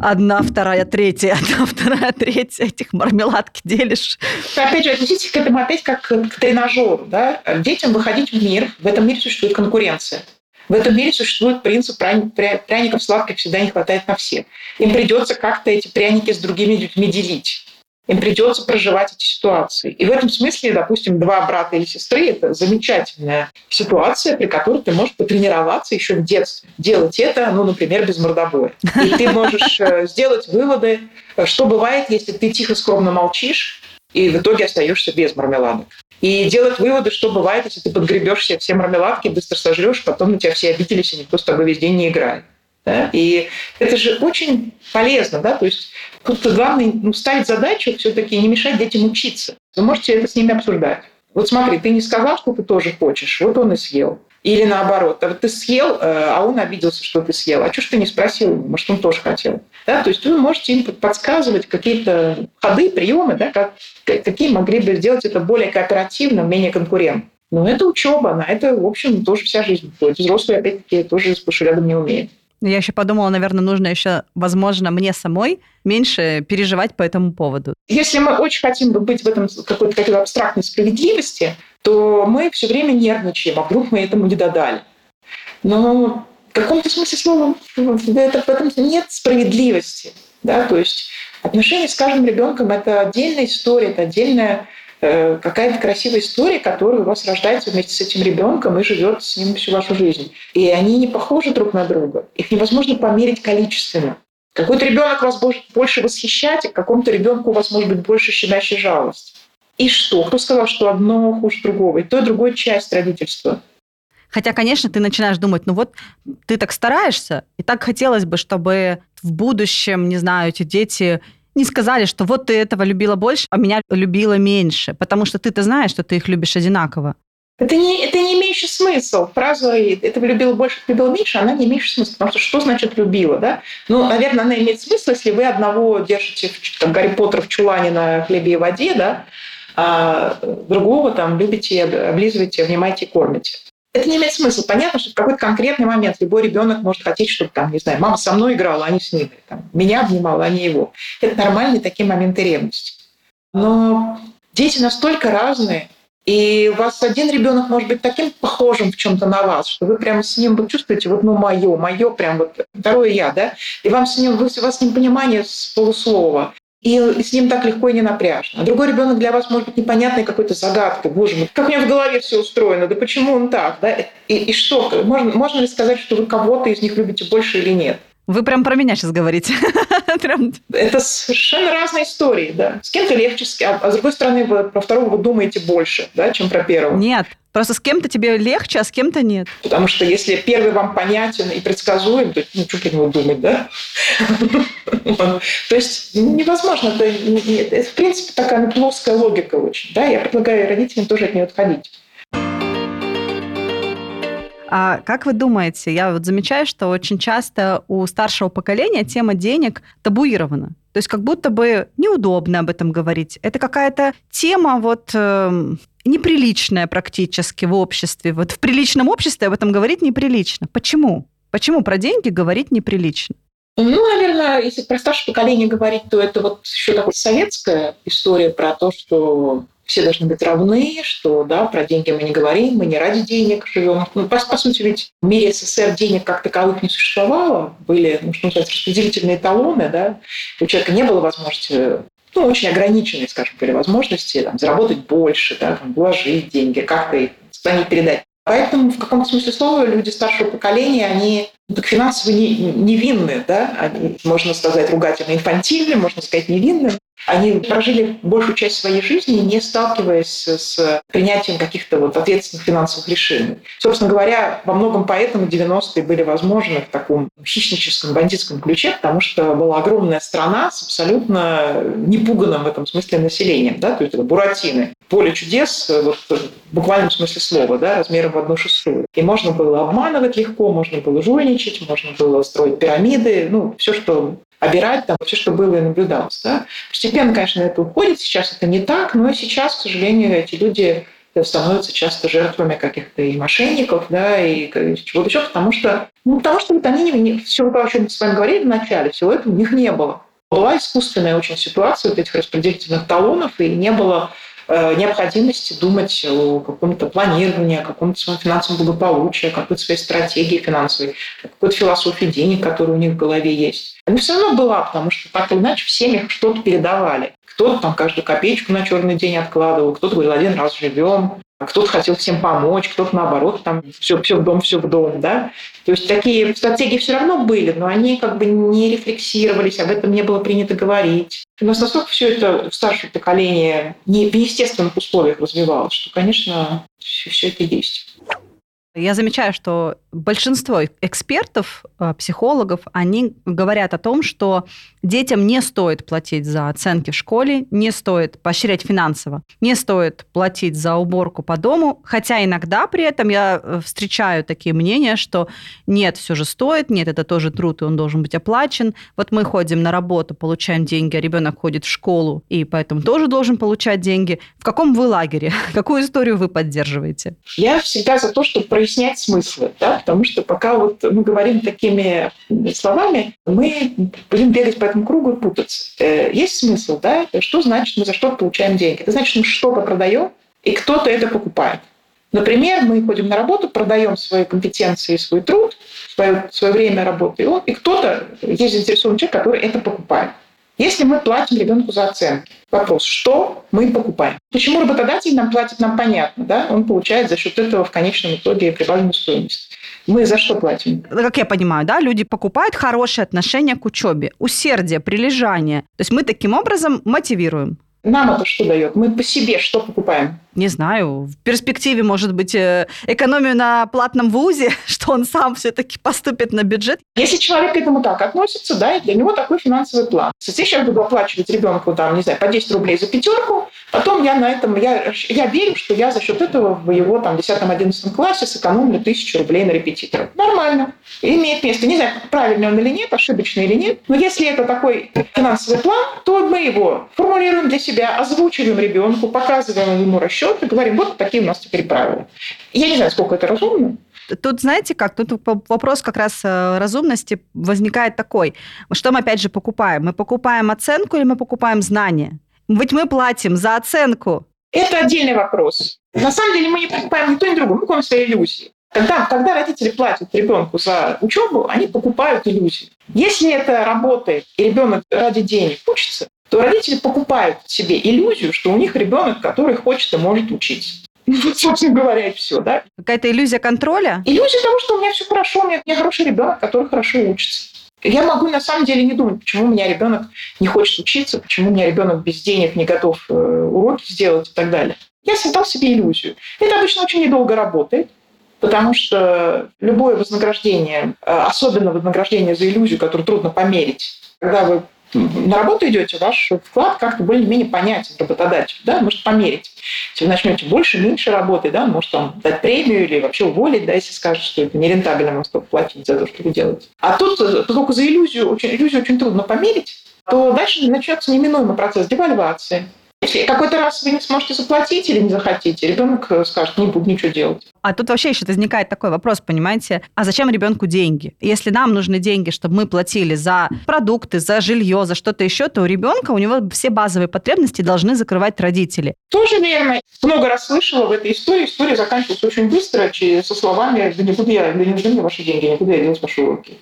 одна, вторая, третья, одна, вторая, третья, этих мармеладки делишь. Опять же, отнеситесь к этому опять как к тренажеру, да, детям выходить в мир, в этом мире существует конкуренция. В этом мире существует принцип пряников сладких всегда не хватает на всех. Им придется как-то эти пряники с другими людьми делить. Им придется проживать эти ситуации. И в этом смысле, допустим, два брата или сестры – это замечательная ситуация, при которой ты можешь потренироваться еще в детстве. Делать это, ну, например, без мордобоя. И ты можешь э, сделать выводы, что бывает, если ты тихо, скромно молчишь, и в итоге остаешься без мармеладок и делать выводы, что бывает, если ты подгребешь себе все мармеладки, быстро сожрешь, потом на тебя все обиделись, и никто с тобой весь день не играет. Да? И это же очень полезно, да, то есть тут главное ну, ставить задачу все-таки не мешать детям учиться. Вы можете это с ними обсуждать. Вот смотри, ты не сказал, что ты тоже хочешь, вот он и съел. Или наоборот, а ты съел, э, а он обиделся, что ты съел. А что ж ты не спросил? Может, он тоже хотел. Да? То есть вы можете им подсказывать какие-то ходы, приемы, да, как, какие могли бы сделать это более кооперативно, менее конкурентно. Но это учеба, на это, в общем, тоже вся жизнь. Взрослые, опять-таки, тоже сплошь рядом не умеют. Я еще подумала, наверное, нужно еще, возможно, мне самой меньше переживать по этому поводу. Если мы очень хотим быть в этом какой-то какой абстрактной справедливости, то мы все время нервничаем, а вдруг мы этому не додали. Но в каком-то смысле слова это, в этом нет справедливости. Да? То есть отношения с каждым ребенком – это отдельная история, это отдельная какая-то красивая история, которая у вас рождается вместе с этим ребенком и живет с ним всю вашу жизнь. И они не похожи друг на друга. Их невозможно померить количественно. Какой-то ребенок вас будет больше восхищать, а к какому-то ребенку у вас может быть больше щемящая жалость. И что? Кто сказал, что одно хуже другого? И то, и другое часть родительства. Хотя, конечно, ты начинаешь думать, ну вот ты так стараешься, и так хотелось бы, чтобы в будущем, не знаю, эти дети не сказали, что вот ты этого любила больше, а меня любила меньше, потому что ты-то знаешь, что ты их любишь одинаково. Это не, это не имеющий смысл. Фраза «это любила больше, любила меньше», она не имеющая смысл. Потому что что значит «любила»? Да? Ну, наверное, она имеет смысл, если вы одного держите, там, Гарри Поттер в чулане на хлебе и воде, да, а другого там любите, облизываете, внимаете, кормите. Это не имеет смысла. Понятно, что в какой-то конкретный момент любой ребенок может хотеть, чтобы там, не знаю, мама со мной играла, а не с ним, там, меня обнимала, а не его. Это нормальные такие моменты ревности. Но дети настолько разные, и у вас один ребенок может быть таким похожим в чем-то на вас, что вы прямо с ним вы чувствуете, вот ну мое, мое, прям вот второе я, да, и вам с ним, вы, у вас с ним понимание с полуслова и с ним так легко и не напряжно. А другой ребенок для вас может быть непонятной какой-то загадкой. Боже мой, как у него в голове все устроено, да почему он так? Да? И, и что? Можно, можно ли сказать, что вы кого-то из них любите больше или нет? Вы прям про меня сейчас говорите. Это совершенно разные истории, да. С кем-то легче, а, а с другой стороны, вы про второго вы думаете больше, да, чем про первого. Нет, Просто с кем-то тебе легче, а с кем-то нет. Потому что если первый вам понятен и предсказуем, то ну, что про него думать, да? То есть невозможно. Это, в принципе, такая плоская логика очень. Да? Я предлагаю родителям тоже от нее отходить. А как вы думаете, я вот замечаю, что очень часто у старшего поколения тема денег табуирована. То есть как будто бы неудобно об этом говорить. Это какая-то тема вот э, неприличная практически в обществе. Вот в приличном обществе об этом говорить неприлично. Почему? Почему про деньги говорить неприлично? Ну, наверное, если про старшее поколение говорить, то это вот еще такая советская история про то, что все должны быть равны, что да, про деньги мы не говорим, мы не ради денег живем. Ну, по, по сути, ведь в мире СССР денег как таковых не существовало. Были, ну, что распределительные талоны, да. У человека не было возможности ну, очень ограниченные, скажем, были возможности там, заработать больше, да, там, вложить деньги, как-то их передать. Поэтому в каком-то смысле слова люди старшего поколения, они ну, так финансово не, невинны, да, они, можно сказать, ругательно инфантильны, можно сказать, невинны. Они прожили большую часть своей жизни, не сталкиваясь с принятием каких-то вот ответственных финансовых решений. Собственно говоря, во многом поэтому 90-е были возможны в таком хищническом, бандитском ключе, потому что была огромная страна с абсолютно непуганным в этом смысле населением. Да? То есть это Буратино, поле чудес, вот, в буквальном смысле слова, да, размером в одну шестую. И можно было обманывать легко, можно было жульничать, можно было строить пирамиды, ну, все, что обирать там все, что было и наблюдалось. Да? Постепенно, конечно, это уходит, сейчас это не так, но сейчас, к сожалению, эти люди становятся часто жертвами каких-то и мошенников, да, и чего-то еще, потому что, ну, потому что вот они не, все, о чем мы с вами говорили в начале, всего этого у них не было. Была искусственная очень ситуация вот этих распределительных талонов, и не было Э, необходимости думать о каком-то планировании, о каком-то своем финансовом благополучии, о какой-то своей стратегии финансовой, о какой-то философии денег, которая у них в голове есть. Она все равно была, потому что так или иначе в семьях что-то передавали. Кто-то там каждую копеечку на черный день откладывал, кто-то говорил, один раз живем, кто-то хотел всем помочь, кто-то наоборот, там все, все в дом, все в дом, да. То есть такие стратегии все равно были, но они как бы не рефлексировались, об этом не было принято говорить. У нас настолько все это в старшем поколении не в естественных условиях развивалось, что, конечно, все, все это есть. Я замечаю, что большинство экспертов, э, психологов, они говорят о том, что детям не стоит платить за оценки в школе, не стоит поощрять финансово, не стоит платить за уборку по дому, хотя иногда при этом я э, встречаю такие мнения, что нет, все же стоит, нет, это тоже труд, и он должен быть оплачен. Вот мы ходим на работу, получаем деньги, а ребенок ходит в школу, и поэтому тоже должен получать деньги. В каком вы лагере? Какую историю вы поддерживаете? Я всегда за то, чтобы прояснять смыслы, да, потому что пока вот мы говорим такими словами, мы будем бегать по этому кругу и путаться. Э, есть смысл, да? Что значит мы за что получаем деньги? Это значит, мы что-то продаем, и кто-то это покупает. Например, мы ходим на работу, продаем свои компетенции, свой труд, свое, свое время работы, и, кто-то, есть заинтересованный человек, который это покупает. Если мы платим ребенку за оценки, вопрос, что мы покупаем? Почему работодатель нам платит, нам понятно, да? Он получает за счет этого в конечном итоге прибавленную стоимость. Мы за что платим? Как я понимаю, да, люди покупают хорошее отношение к учебе, усердие, прилежание. То есть мы таким образом мотивируем. Нам это что дает? Мы по себе что покупаем? Не знаю, в перспективе, может быть, э, экономию на платном вузе, что он сам все-таки поступит на бюджет. Если человек к этому так относится, да, для него такой финансовый план. Если сейчас буду оплачивать ребенку, там, не знаю, по 10 рублей за пятерку, потом я на этом, я, я верю, что я за счет этого в его там 10-11 классе сэкономлю тысячу рублей на репетитора. Нормально. Имеет место. Не знаю, правильный он или нет, ошибочный или нет, но если это такой финансовый план, то мы его формулируем для себя, озвучиваем ребенку, показываем ему расчет, счет и говорим, вот такие у нас теперь правила. Я не знаю, сколько это разумно, Тут, знаете как, тут вопрос как раз э, разумности возникает такой. Что мы опять же покупаем? Мы покупаем оценку или мы покупаем знания? Ведь мы платим за оценку. Это отдельный вопрос. На самом деле мы не покупаем ни то, ни другое, мы покупаем свои иллюзии. Когда, когда родители платят ребенку за учебу, они покупают иллюзии. Если это работает, и ребенок ради денег учится, то родители покупают себе иллюзию, что у них ребенок, который хочет и может учиться. Вот, собственно говоря, и все, да. Какая-то иллюзия контроля? Иллюзия того, что у меня все хорошо, у меня, у меня хороший ребенок, который хорошо учится. Я могу на самом деле не думать, почему у меня ребенок не хочет учиться, почему у меня ребенок без денег не готов э, уроки сделать и так далее. Я создал себе иллюзию. Это обычно очень недолго работает, потому что любое вознаграждение, э, особенно вознаграждение за иллюзию, которую трудно померить, когда вы на работу идете, ваш вклад как-то более-менее понятен работодателю, да, может померить. Если вы начнете больше, меньше работы, да, может вам дать премию или вообще уволить, да, если скажет, что это нерентабельно вам столько платить за то, что вы делаете. А тут, только за иллюзию, очень, иллюзию очень трудно померить, то дальше начнется неминуемый процесс девальвации. Если какой-то раз вы не сможете заплатить или не захотите, ребенок э, скажет, не буду ничего делать. А тут вообще еще возникает такой вопрос, понимаете, а зачем ребенку деньги? Если нам нужны деньги, чтобы мы платили за продукты, за жилье, за что-то еще, то у ребенка, у него все базовые потребности должны закрывать родители. Тоже верно. Много раз слышала в этой истории. История заканчивалась очень быстро, со словами «Да не буду я, да не нужны мне ваши деньги, не буду я делать ваши уроки».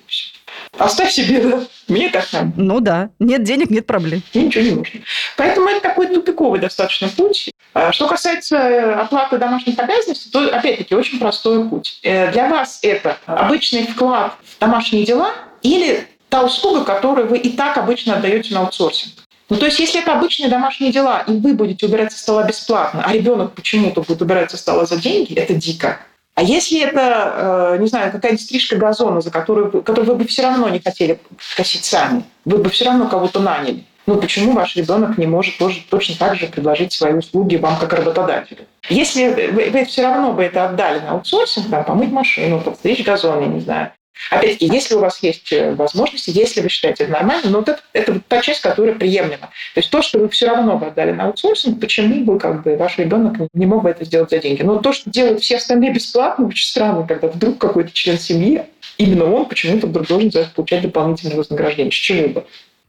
Оставь себе, да. Мне так надо. Ну да. Нет денег, нет проблем. Мне ничего не нужно. Поэтому это такой тупиковый достаточно путь. А что касается э, оплаты домашних обязанностей, то, опять-таки, очень простой путь. Э, для вас это обычный вклад в домашние дела или та услуга, которую вы и так обычно отдаете на аутсорсинг. Ну, то есть, если это обычные домашние дела, и вы будете убирать со стола бесплатно, а ребенок почему-то будет убирать со стола за деньги, это дико. А если это, э, не знаю, какая-нибудь стрижка газона, за которую, которую вы бы все равно не хотели косить сами, вы бы все равно кого-то наняли, ну почему ваш ребенок не может тоже точно так же предложить свои услуги вам как работодателю? Если вы, вы все равно бы это отдали на аутсорсинг, там, помыть машину, подстричь газон, я не знаю, Опять-таки, если у вас есть э, возможности, если вы считаете это нормально, но вот это, это та часть, которая приемлема. То есть то, что вы все равно бы отдали на аутсорсинг, почему бы как бы ваш ребенок не мог бы это сделать за деньги? Но то, что делают все остальные бесплатно, очень странно, когда вдруг какой-то член семьи, именно он почему-то вдруг должен за это получать дополнительное вознаграждение. С чего бы?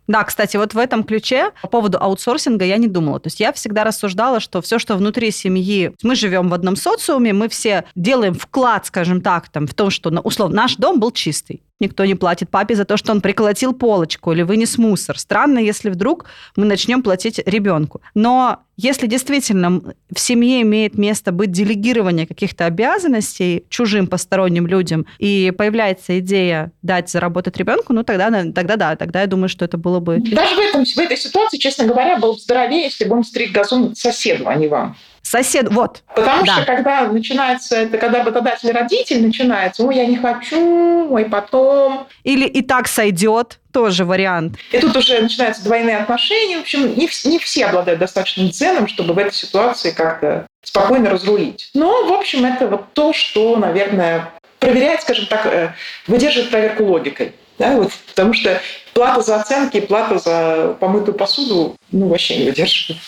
Да, кстати, вот в этом ключе по поводу аутсорсинга я не думала. То есть я всегда рассуждала, что все, что внутри семьи, мы живем в одном социуме, мы все делаем вклад, скажем так, там, в том, что, условно, наш дом был чистый никто не платит папе за то, что он приколотил полочку или вынес мусор. Странно, если вдруг мы начнем платить ребенку. Но если действительно в семье имеет место быть делегирование каких-то обязанностей чужим посторонним людям, и появляется идея дать заработать ребенку, ну тогда, тогда да, тогда я думаю, что это было бы... Даже в, этом, в этой ситуации, честно говоря, было бы здоровее, если бы он стриг газон соседу, а не вам. Сосед, вот. Потому да. что когда начинается, это когда работодатель родитель начинается, ой, я не хочу, ой, потом. Или и так сойдет, тоже вариант. И тут уже начинаются двойные отношения. В общем, не, не все обладают достаточным ценом, чтобы в этой ситуации как-то спокойно разрулить. Но, в общем, это вот то, что, наверное, проверяет, скажем так, э, выдерживает проверку логикой. Да, вот, потому что плата за оценки, плата за помытую посуду, ну, вообще не выдерживает.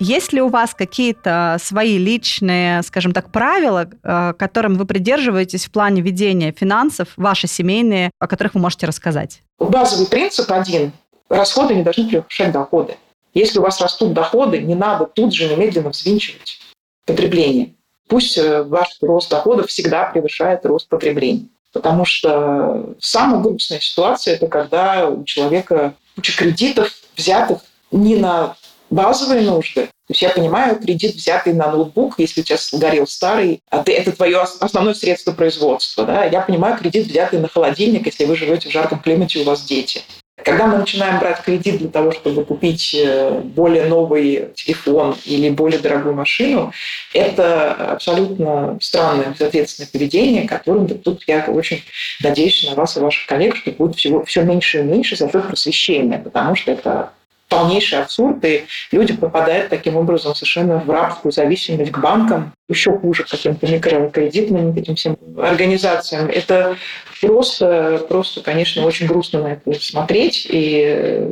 Есть ли у вас какие-то свои личные, скажем так, правила, э, которым вы придерживаетесь в плане ведения финансов, ваши семейные, о которых вы можете рассказать? Базовый принцип один. Расходы не должны превышать доходы. Если у вас растут доходы, не надо тут же немедленно взвинчивать потребление. Пусть э, ваш рост доходов всегда превышает рост потребления. Потому что самая грустная ситуация – это когда у человека куча кредитов, взятых не на базовые нужды. То есть я понимаю, кредит, взятый на ноутбук, если у тебя сгорел старый, а ты, это твое основное средство производства. Да? Я понимаю, кредит, взятый на холодильник, если вы живете в жарком климате, у вас дети. Когда мы начинаем брать кредит для того, чтобы купить э, более новый телефон или более дорогую машину, это абсолютно странное, безответственное поведение, которым тут я очень надеюсь на вас и ваших коллег, что будет всего, все меньше и меньше за счет просвещения, потому что это полнейший абсурд, и люди попадают таким образом совершенно в рабскую зависимость к банкам, еще хуже к каким-то микрокредитным этим всем организациям. Это просто, просто, конечно, очень грустно на это смотреть, и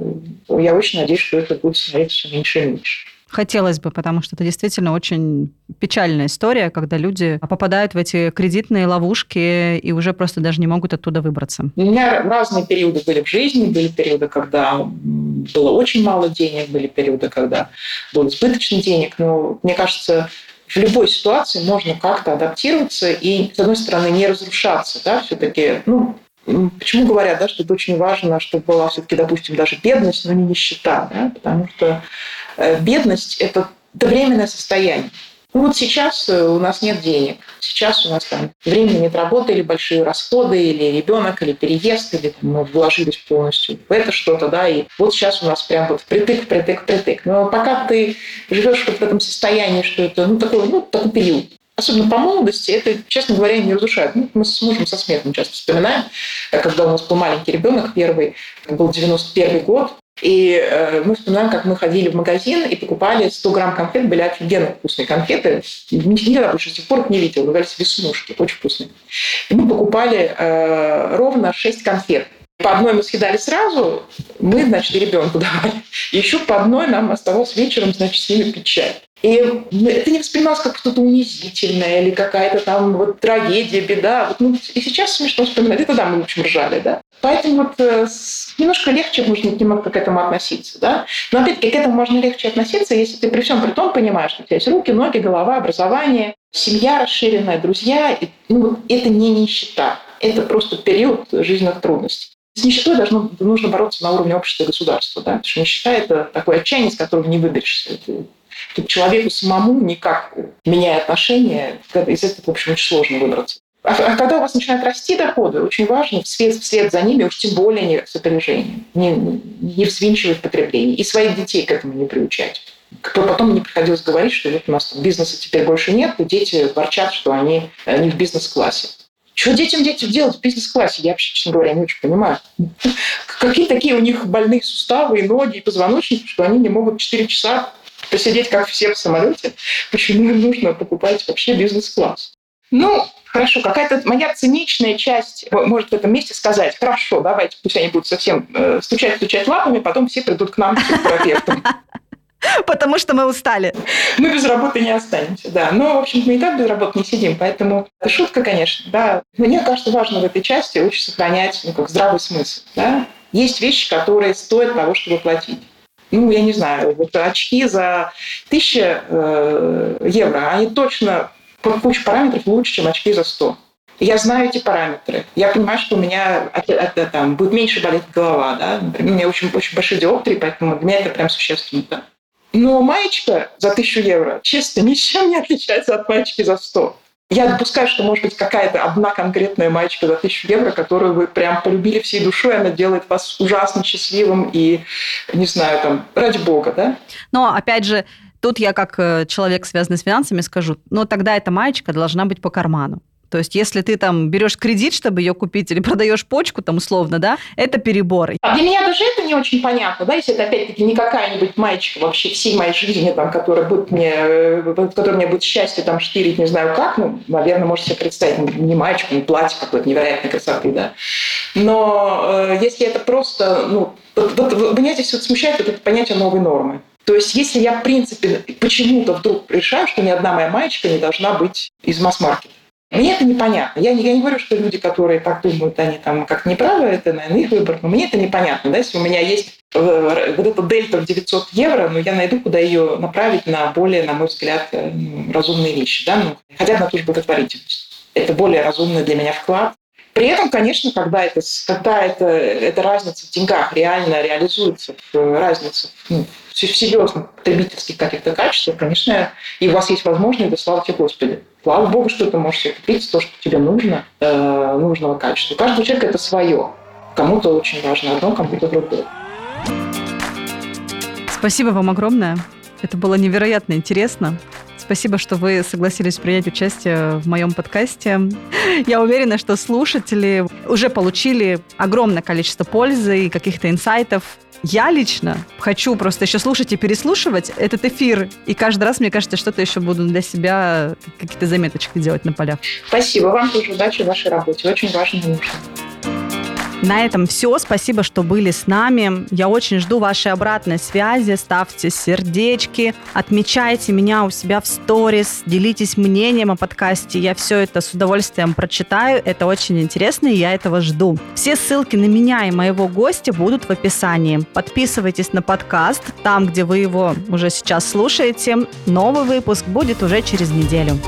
я очень надеюсь, что это будет становиться все меньше и меньше. Хотелось бы, потому что это действительно очень печальная история, когда люди попадают в эти кредитные ловушки и уже просто даже не могут оттуда выбраться. У меня разные периоды были в жизни. Были периоды, когда было очень мало денег, были периоды, когда было избыточно денег. Но мне кажется, в любой ситуации можно как-то адаптироваться и, с одной стороны, не разрушаться. Да? Все-таки ну, Почему говорят, да, что это очень важно, чтобы была все-таки, допустим, даже бедность, но не нищета, да? потому что бедность – это, это временное состояние. Ну вот сейчас э, у нас нет денег, сейчас у нас там времени нет работы или большие расходы, или ребенок, или переезд, или там, мы вложились полностью в это что-то, да, и вот сейчас у нас прям вот притык, притык, притык. Но пока ты живешь вот в этом состоянии, что это, ну, такой, ну, такой период, особенно по молодости, это, честно говоря, не разрушает. Ну, мы с мужем со смехом часто вспоминаем, когда у нас был маленький ребенок первый, был 91 год, и э, мы вспоминаем, как мы ходили в магазин и покупали 100 грамм конфет, были офигенно вкусные конфеты. Никогда больше с тех пор не видел, назывались веснушки, очень вкусные. И мы покупали э, ровно 6 конфет. По одной мы съедали сразу, мы, значит, ребенку давали. Еще по одной нам оставалось вечером, значит, с ними пить чай. И это не воспринималось как что-то унизительное или какая-то там вот трагедия, беда. Вот, ну, и сейчас смешно вспоминать. Это да, мы, в общем, ржали, да. Поэтому вот э, немножко легче нужно немного к этому относиться, да. Но опять-таки к этому можно легче относиться, если ты при всем при том понимаешь, что у тебя есть руки, ноги, голова, образование, семья расширенная, друзья. И, ну, это не нищета. Это просто период жизненных трудностей. С нищетой должно, нужно бороться на уровне общества и государства. Да? Потому что нищета – это такое отчаяние, с которого не выберешься. Это, тут человеку самому никак, меняя отношения, из этого, в общем, очень сложно выбраться. А, а когда у вас начинают расти доходы, очень важно вслед, вслед за ними, уж тем более не с опережением, не, не взвинчивать потребление и своих детей к этому не приучать. Потом мне приходилось говорить, что вот у нас там бизнеса теперь больше нет, и дети ворчат, что они не в бизнес-классе. Что детям детям делать в бизнес-классе? Я вообще, честно говоря, не очень понимаю. Какие такие у них больные суставы и ноги, и позвоночники, что они не могут 4 часа посидеть, как все в самолете? Почему им нужно покупать вообще бизнес-класс? Ну, хорошо, какая-то моя циничная часть может в этом месте сказать, хорошо, давайте, пусть они будут совсем стучать-стучать э, лапами, потом все придут к нам к терапевтам. Потому что мы устали. Мы без работы не останемся, да. Но, в общем, мы и так без работы не сидим, поэтому это шутка, конечно, да. Мне кажется, важно в этой части очень сохранять ну, как здравый смысл, да. Есть вещи, которые стоят того, чтобы платить. Ну, я не знаю, вот очки за 1000 э, евро, они точно по куче параметров лучше, чем очки за 100. Я знаю эти параметры. Я понимаю, что у меня от, там, будет меньше болеть голова. Да? Например, у меня очень, очень большие диоптрии, поэтому для меня это прям существенно. Да? Но маечка за 1000 евро, честно, ничем не отличается от маечки за 100. Я допускаю, что может быть какая-то одна конкретная маечка за 1000 евро, которую вы прям полюбили всей душой, она делает вас ужасно счастливым и, не знаю, там, ради бога, да? Но, опять же, тут я как э, человек, связанный с финансами, скажу, но тогда эта маечка должна быть по карману. То есть, если ты там берешь кредит, чтобы ее купить, или продаешь почку, там условно, да, это перебор. А для меня даже это не очень понятно, да, если это опять-таки не какая-нибудь маечка вообще всей моей жизни, там, которая будет мне, э, в которой мне будет счастье там штирить, не знаю как, ну, наверное, можете себе представить, не маечку, не платье какой-то невероятной красоты, да. Но э, если это просто, ну, вот, вот, меня здесь вот смущает вот это понятие новой нормы. То есть если я, в принципе, почему-то вдруг решаю, что ни одна моя маечка не должна быть из масс-маркета, мне это непонятно. Я не, я не говорю, что люди, которые так думают, они там как неправы, это, наверное, их выбор, но мне это непонятно. Да? Если у меня есть э, вот эта дельта в 900 евро, ну, я найду, куда ее направить на более, на мой взгляд, э, ну, разумные вещи. Да? Ну, хотя на ту же благотворительность. Это более разумный для меня вклад. При этом, конечно, когда, это, когда это, эта разница в деньгах реально реализуется, разница ну, в серьезных потребительских каких-то качествах, конечно, и у вас есть возможность, да слава тебе Господи. Слава Богу, что ты можешь себе купить то, что тебе нужно, э, нужного качества. У каждого человека это свое. Кому-то очень важно одно, кому-то другое. Спасибо вам огромное. Это было невероятно интересно. Спасибо, что вы согласились принять участие в моем подкасте. Я уверена, что слушатели уже получили огромное количество пользы и каких-то инсайтов. Я лично хочу просто еще слушать и переслушивать этот эфир. И каждый раз, мне кажется, что-то еще буду для себя, какие-то заметочки делать на полях. Спасибо. Вам тоже удачи в вашей работе. Очень важно и нужно. На этом все. Спасибо, что были с нами. Я очень жду вашей обратной связи. Ставьте сердечки, отмечайте меня у себя в сторис, делитесь мнением о подкасте. Я все это с удовольствием прочитаю. Это очень интересно, и я этого жду. Все ссылки на меня и моего гостя будут в описании. Подписывайтесь на подкаст, там, где вы его уже сейчас слушаете. Новый выпуск будет уже через неделю.